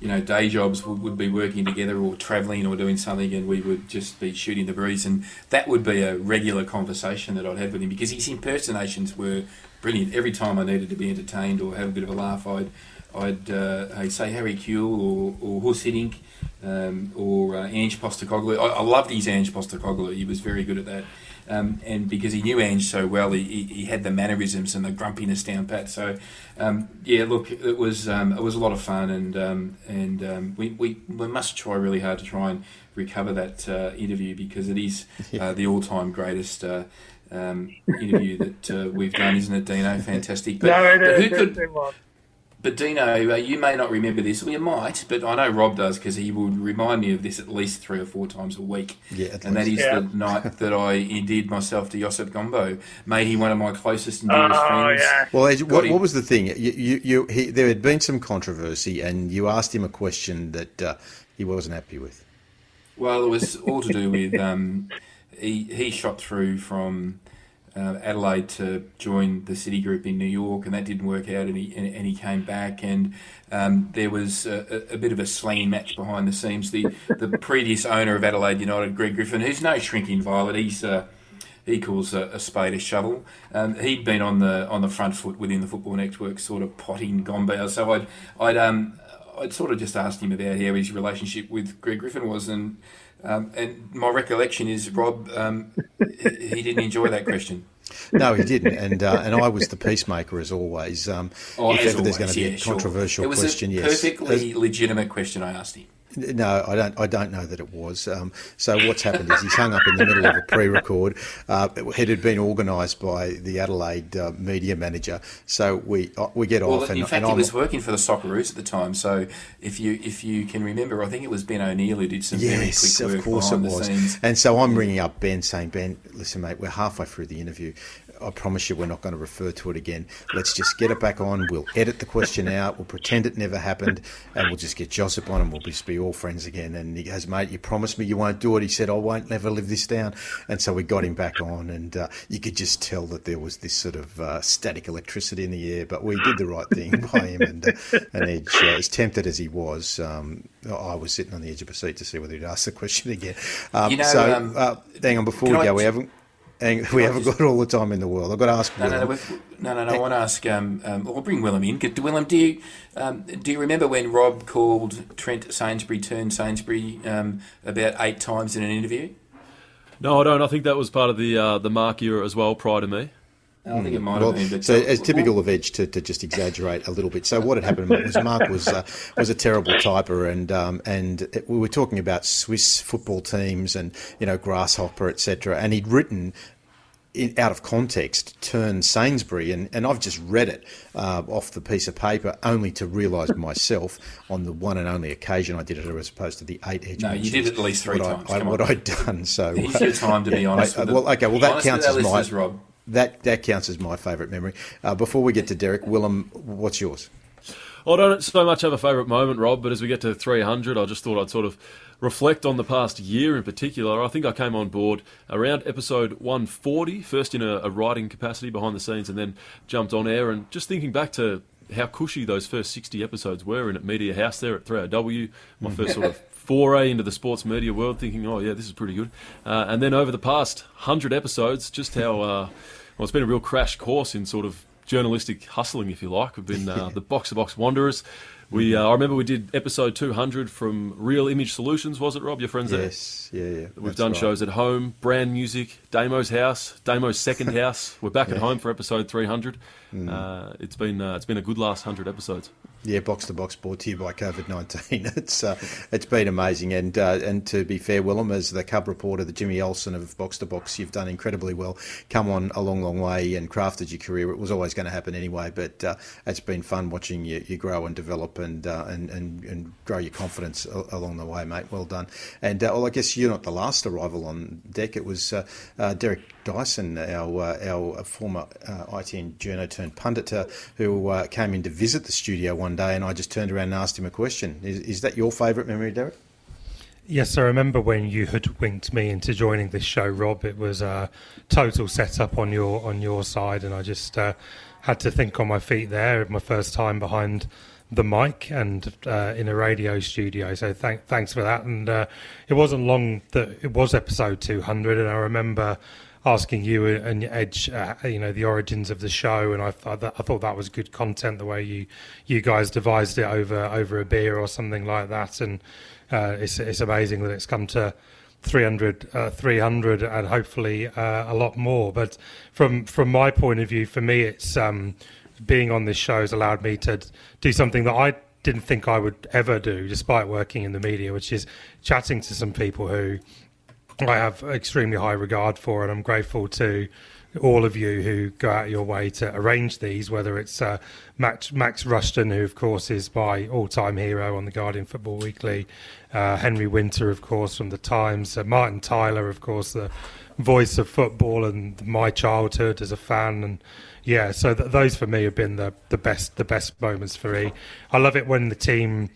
you know, day jobs would, would be working together or travelling or doing something, and we would just be shooting the breeze. And that would be a regular conversation that I'd have with him because his impersonations were brilliant. Every time I needed to be entertained or have a bit of a laugh, I'd I'd, uh, I'd say Harry Kewell or, or Huss um, or uh, Ange Postecoglou. I, I, loved his Ange Postecoglou. He was very good at that. Um, and because he knew Ange so well, he, he, he, had the mannerisms and the grumpiness down pat. So, um, yeah, look, it was um, it was a lot of fun, and um, and um, we, we, we must try really hard to try and recover that uh, interview because it is *laughs* uh, the all time greatest. Uh, um, interview that uh, we've done, isn't it, Dino? Fantastic. But, no, but who could but Dino, uh, you may not remember this, or you might, but I know Rob does because he would remind me of this at least three or four times a week. Yeah, and that is yeah. the night *laughs* that I endeared myself to Josep Gombau, made him one of my closest and dearest oh, friends. Yeah. Well, what, what, was the thing? You, you, you he, there had been some controversy, and you asked him a question that uh, he wasn't happy with. Well, it was all to do with um, he he shot through from uh, Adelaide to join the City Group in New York, and that didn't work out, and he, and, and he came back, and um, there was a, a, bit of a slinging match behind the scenes. The the *laughs* previous owner of Adelaide United, Greg Griffin, who's no shrinking violet, he's uh, he calls a, a, spade a shovel. Um, he'd been on the on the front foot within the football network, sort of potting Gombau. So I'd I'd um I'd sort of just asked him about how his relationship with Greg Griffin was, and um, and my recollection is Rob, um, he didn't enjoy that question. No, he didn't, and uh, and I was the peacemaker as always. Um, oh, if ever always, there's going to be yeah, a controversial sure. it was question, a yes, perfectly legitimate question I asked him. No, I don't. I don't know that it was. Um, so what's happened is he's hung up in the middle of a pre-record. Uh, it had been organised by the Adelaide uh, media manager. So we uh, we get well, off. In fact, and he was working for the Socceroos at the time. So if you if you can remember, I think it was Ben O'Neill who did some yes, very quick work of course it was. scenes. And so I'm ringing up Ben, saying, Ben, listen, mate, we're halfway through the interview. I promise you we're not going to refer to it again. Let's just get it back on. We'll edit the question out. We'll pretend it never happened, and we'll just get Josep on, and we'll just be all friends again. And he goes, mate, you promised me you won't do it. He said, I won't never live this down. And so we got him back on, and uh, you could just tell that there was this sort of uh, static electricity in the air. But we did the right thing *laughs* by him, and uh, and Edge, uh, as tempted as he was, um, I was sitting on the edge of a seat to see whether he'd ask the question again. Um, You know, so um, uh, hang on, before we I go, we haven't. And we haven't got all the time in the world. I've got to ask. No, no, no, no, no, no. I want to ask. Um, um, I'll bring Willem in. Do Willem, do you um, do you remember when Rob called Trent Sainsbury turned Sainsbury um, about eight times in an interview? No, I don't. I think that was part of the uh, the Mark era as well, prior to me. I think it might well, have been. So it's typical of Edge to, to just exaggerate a little bit. So what had happened was Mark was uh, was a terrible typer, and um, and it, we were talking about Swiss football teams and you know grasshopper, etc. And he'd written. In, out of context, turn Sainsbury, and, and I've just read it uh, off the piece of paper, only to realise myself on the one and only occasion I did it, as opposed to the eight edge. No, you did it at least three what times. I, I, what on. I'd done. So *laughs* It's your time to be yeah, honest I- with well, okay, well that counts as my Rob. That that counts as my favourite memory. Uh, before we get to Derek, Willem, what's yours? I don't so much have a favourite moment, Rob, but as we get to 300, I just thought I'd sort of reflect on the past year in particular. I think I came on board around episode 140, first in a, a writing capacity behind the scenes, and then jumped on air. And just thinking back to how cushy those first 60 episodes were in at Media House there at 3AW, my first sort of foray into the sports media world, thinking, oh, yeah, this is pretty good. Uh, and then over the past 100 episodes, just how, uh, well, it's been a real crash course in sort of journalistic hustling, if you like. We've been uh, *laughs* the box to box wanderers. We, uh, I remember we did episode 200 from Real Image Solutions, was it, Rob? Your friends there? Yes, yeah, yeah. We've done right. shows at home, brand music, Damo's house, Damo's second *laughs* house. We're back at home for episode 300. Uh, it's been uh, it's been a good last hundred episodes. Yeah, box to box brought to you by COVID nineteen. *laughs* It's uh, it's been amazing, and uh, and to be fair, Willem, as the cub reporter, the Jimmy Olsen of box to box, you've done incredibly well. Come on a long, long way, and crafted your career. It was always going to happen anyway, but uh, it's been fun watching you, you grow and develop, and uh, and, and and grow your confidence a- along the way, mate. Well done. And uh, well, I guess you're not the last arrival on deck. It was uh, uh, Derek Dyson, our uh, our former uh, ITN journo turned pundit, uh, who uh, came in to visit the studio one day, and I just turned around and asked him a question. Is, is that your favourite memory, Derek? Yes, I remember when you hoodwinked me into joining this show, Rob. It was a total setup on your on your side, and I just uh, had to think on my feet there. My first time behind the mic and uh, in a radio studio. So thank, thanks for that. And uh, it wasn't long that it was episode 200, and I remember asking you and Edge, uh, you know, the origins of the show, and I thought that, I thought that was good content. The way you you guys devised it over over a beer or something like that, and uh, it's it's amazing that it's come to 300, uh, 300 and hopefully uh, a lot more. But from from my point of view, for me, it's um, being on this show has allowed me to do something that I didn't think I would ever do, despite working in the media, which is chatting to some people who I have extremely high regard for, and I'm grateful to all of you who go out your way to arrange these. Whether it's uh, Max, Max Rushden, who of course is my all-time hero on the Guardian Football Weekly, uh, Henry Winter, of course, from the Times, uh, Martin Tyler, of course, the voice of football and my childhood as a fan, and yeah, so th- those for me have been the the best the best moments for me. I love it when the team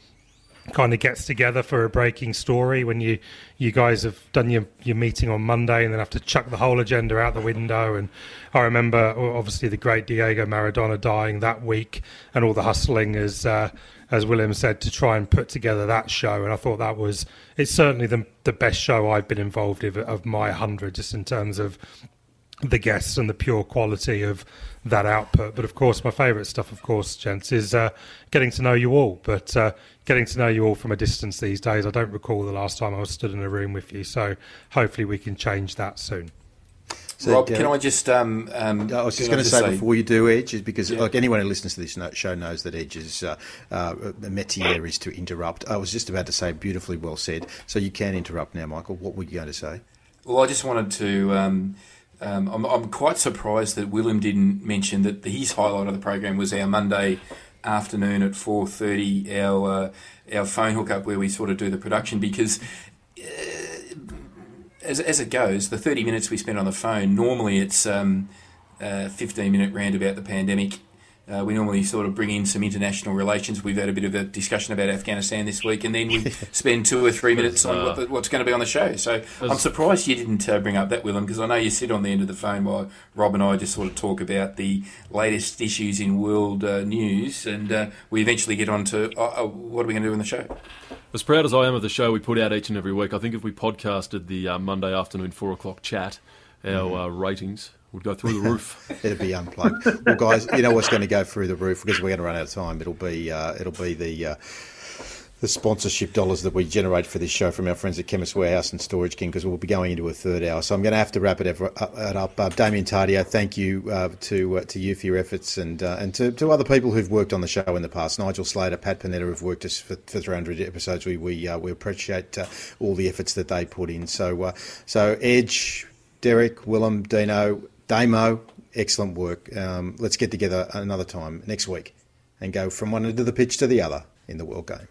kind of gets together for a breaking story when you you guys have done your your meeting on Monday and then have to chuck the whole agenda out the window and I remember obviously the great Diego Maradona dying that week and all the hustling as uh, as William said to try and put together that show and I thought that was it's certainly the the best show I've been involved in of my 100 just in terms of the guests and the pure quality of that output. But of course, my favourite stuff, of course, gents, is uh, getting to know you all. But uh, getting to know you all from a distance these days, I don't recall the last time I was stood in a room with you. So hopefully we can change that soon. So, Rob, Derek- can I just? Um, um, I was just going to say, before you do Edge, is because like anyone who listens to this show knows that Edge's uh, uh, métier is to interrupt. I was just about to say, beautifully well said. So you can interrupt now, Michael. What were you going to say? Well, I just wanted to. Um, um, I'm, I'm quite surprised that Willem didn't mention that his highlight of the program was our Monday afternoon at 4:30, our uh, our phone hookup where we sort of do the production because. Uh, as, as it goes, the 30 minutes we spend on the phone, normally it's um, uh, 15 minute round about the pandemic. Uh, we normally sort of bring in some international relations. We've had a bit of a discussion about Afghanistan this week, and then we *laughs* spend two or three minutes on what the, what's going to be on the show. So I'm surprised you didn't uh, bring up that, Willem, because I know you sit on the end of the phone while Rob and I just sort of talk about the latest issues in world uh, news, and uh, we eventually get on to uh, uh, what are we going to do in the show. As proud as I am of the show we put out each and every week, I think if we podcasted the uh, Monday afternoon four o'clock chat, our uh, ratings would go through the roof. *laughs* It'd be unplugged. well, guys, you know what's going to go through the roof because we're going to run out of time. It'll be uh, it'll be the. Uh, the sponsorship dollars that we generate for this show from our friends at Chemist Warehouse and Storage King because we'll be going into a third hour. So I'm going to have to wrap it up. Uh, Damien Tardio, thank you uh, to uh, to you for your efforts and uh, and to, to other people who've worked on the show in the past. Nigel Slater, Pat Panetta who've worked us for, for 300 episodes. We we uh, we appreciate uh, all the efforts that they put in. So so Edge, Derek, Willem, Dino, Damo, excellent work. Um, let's get together another time next week and go from one end of the pitch to the other in the World Game.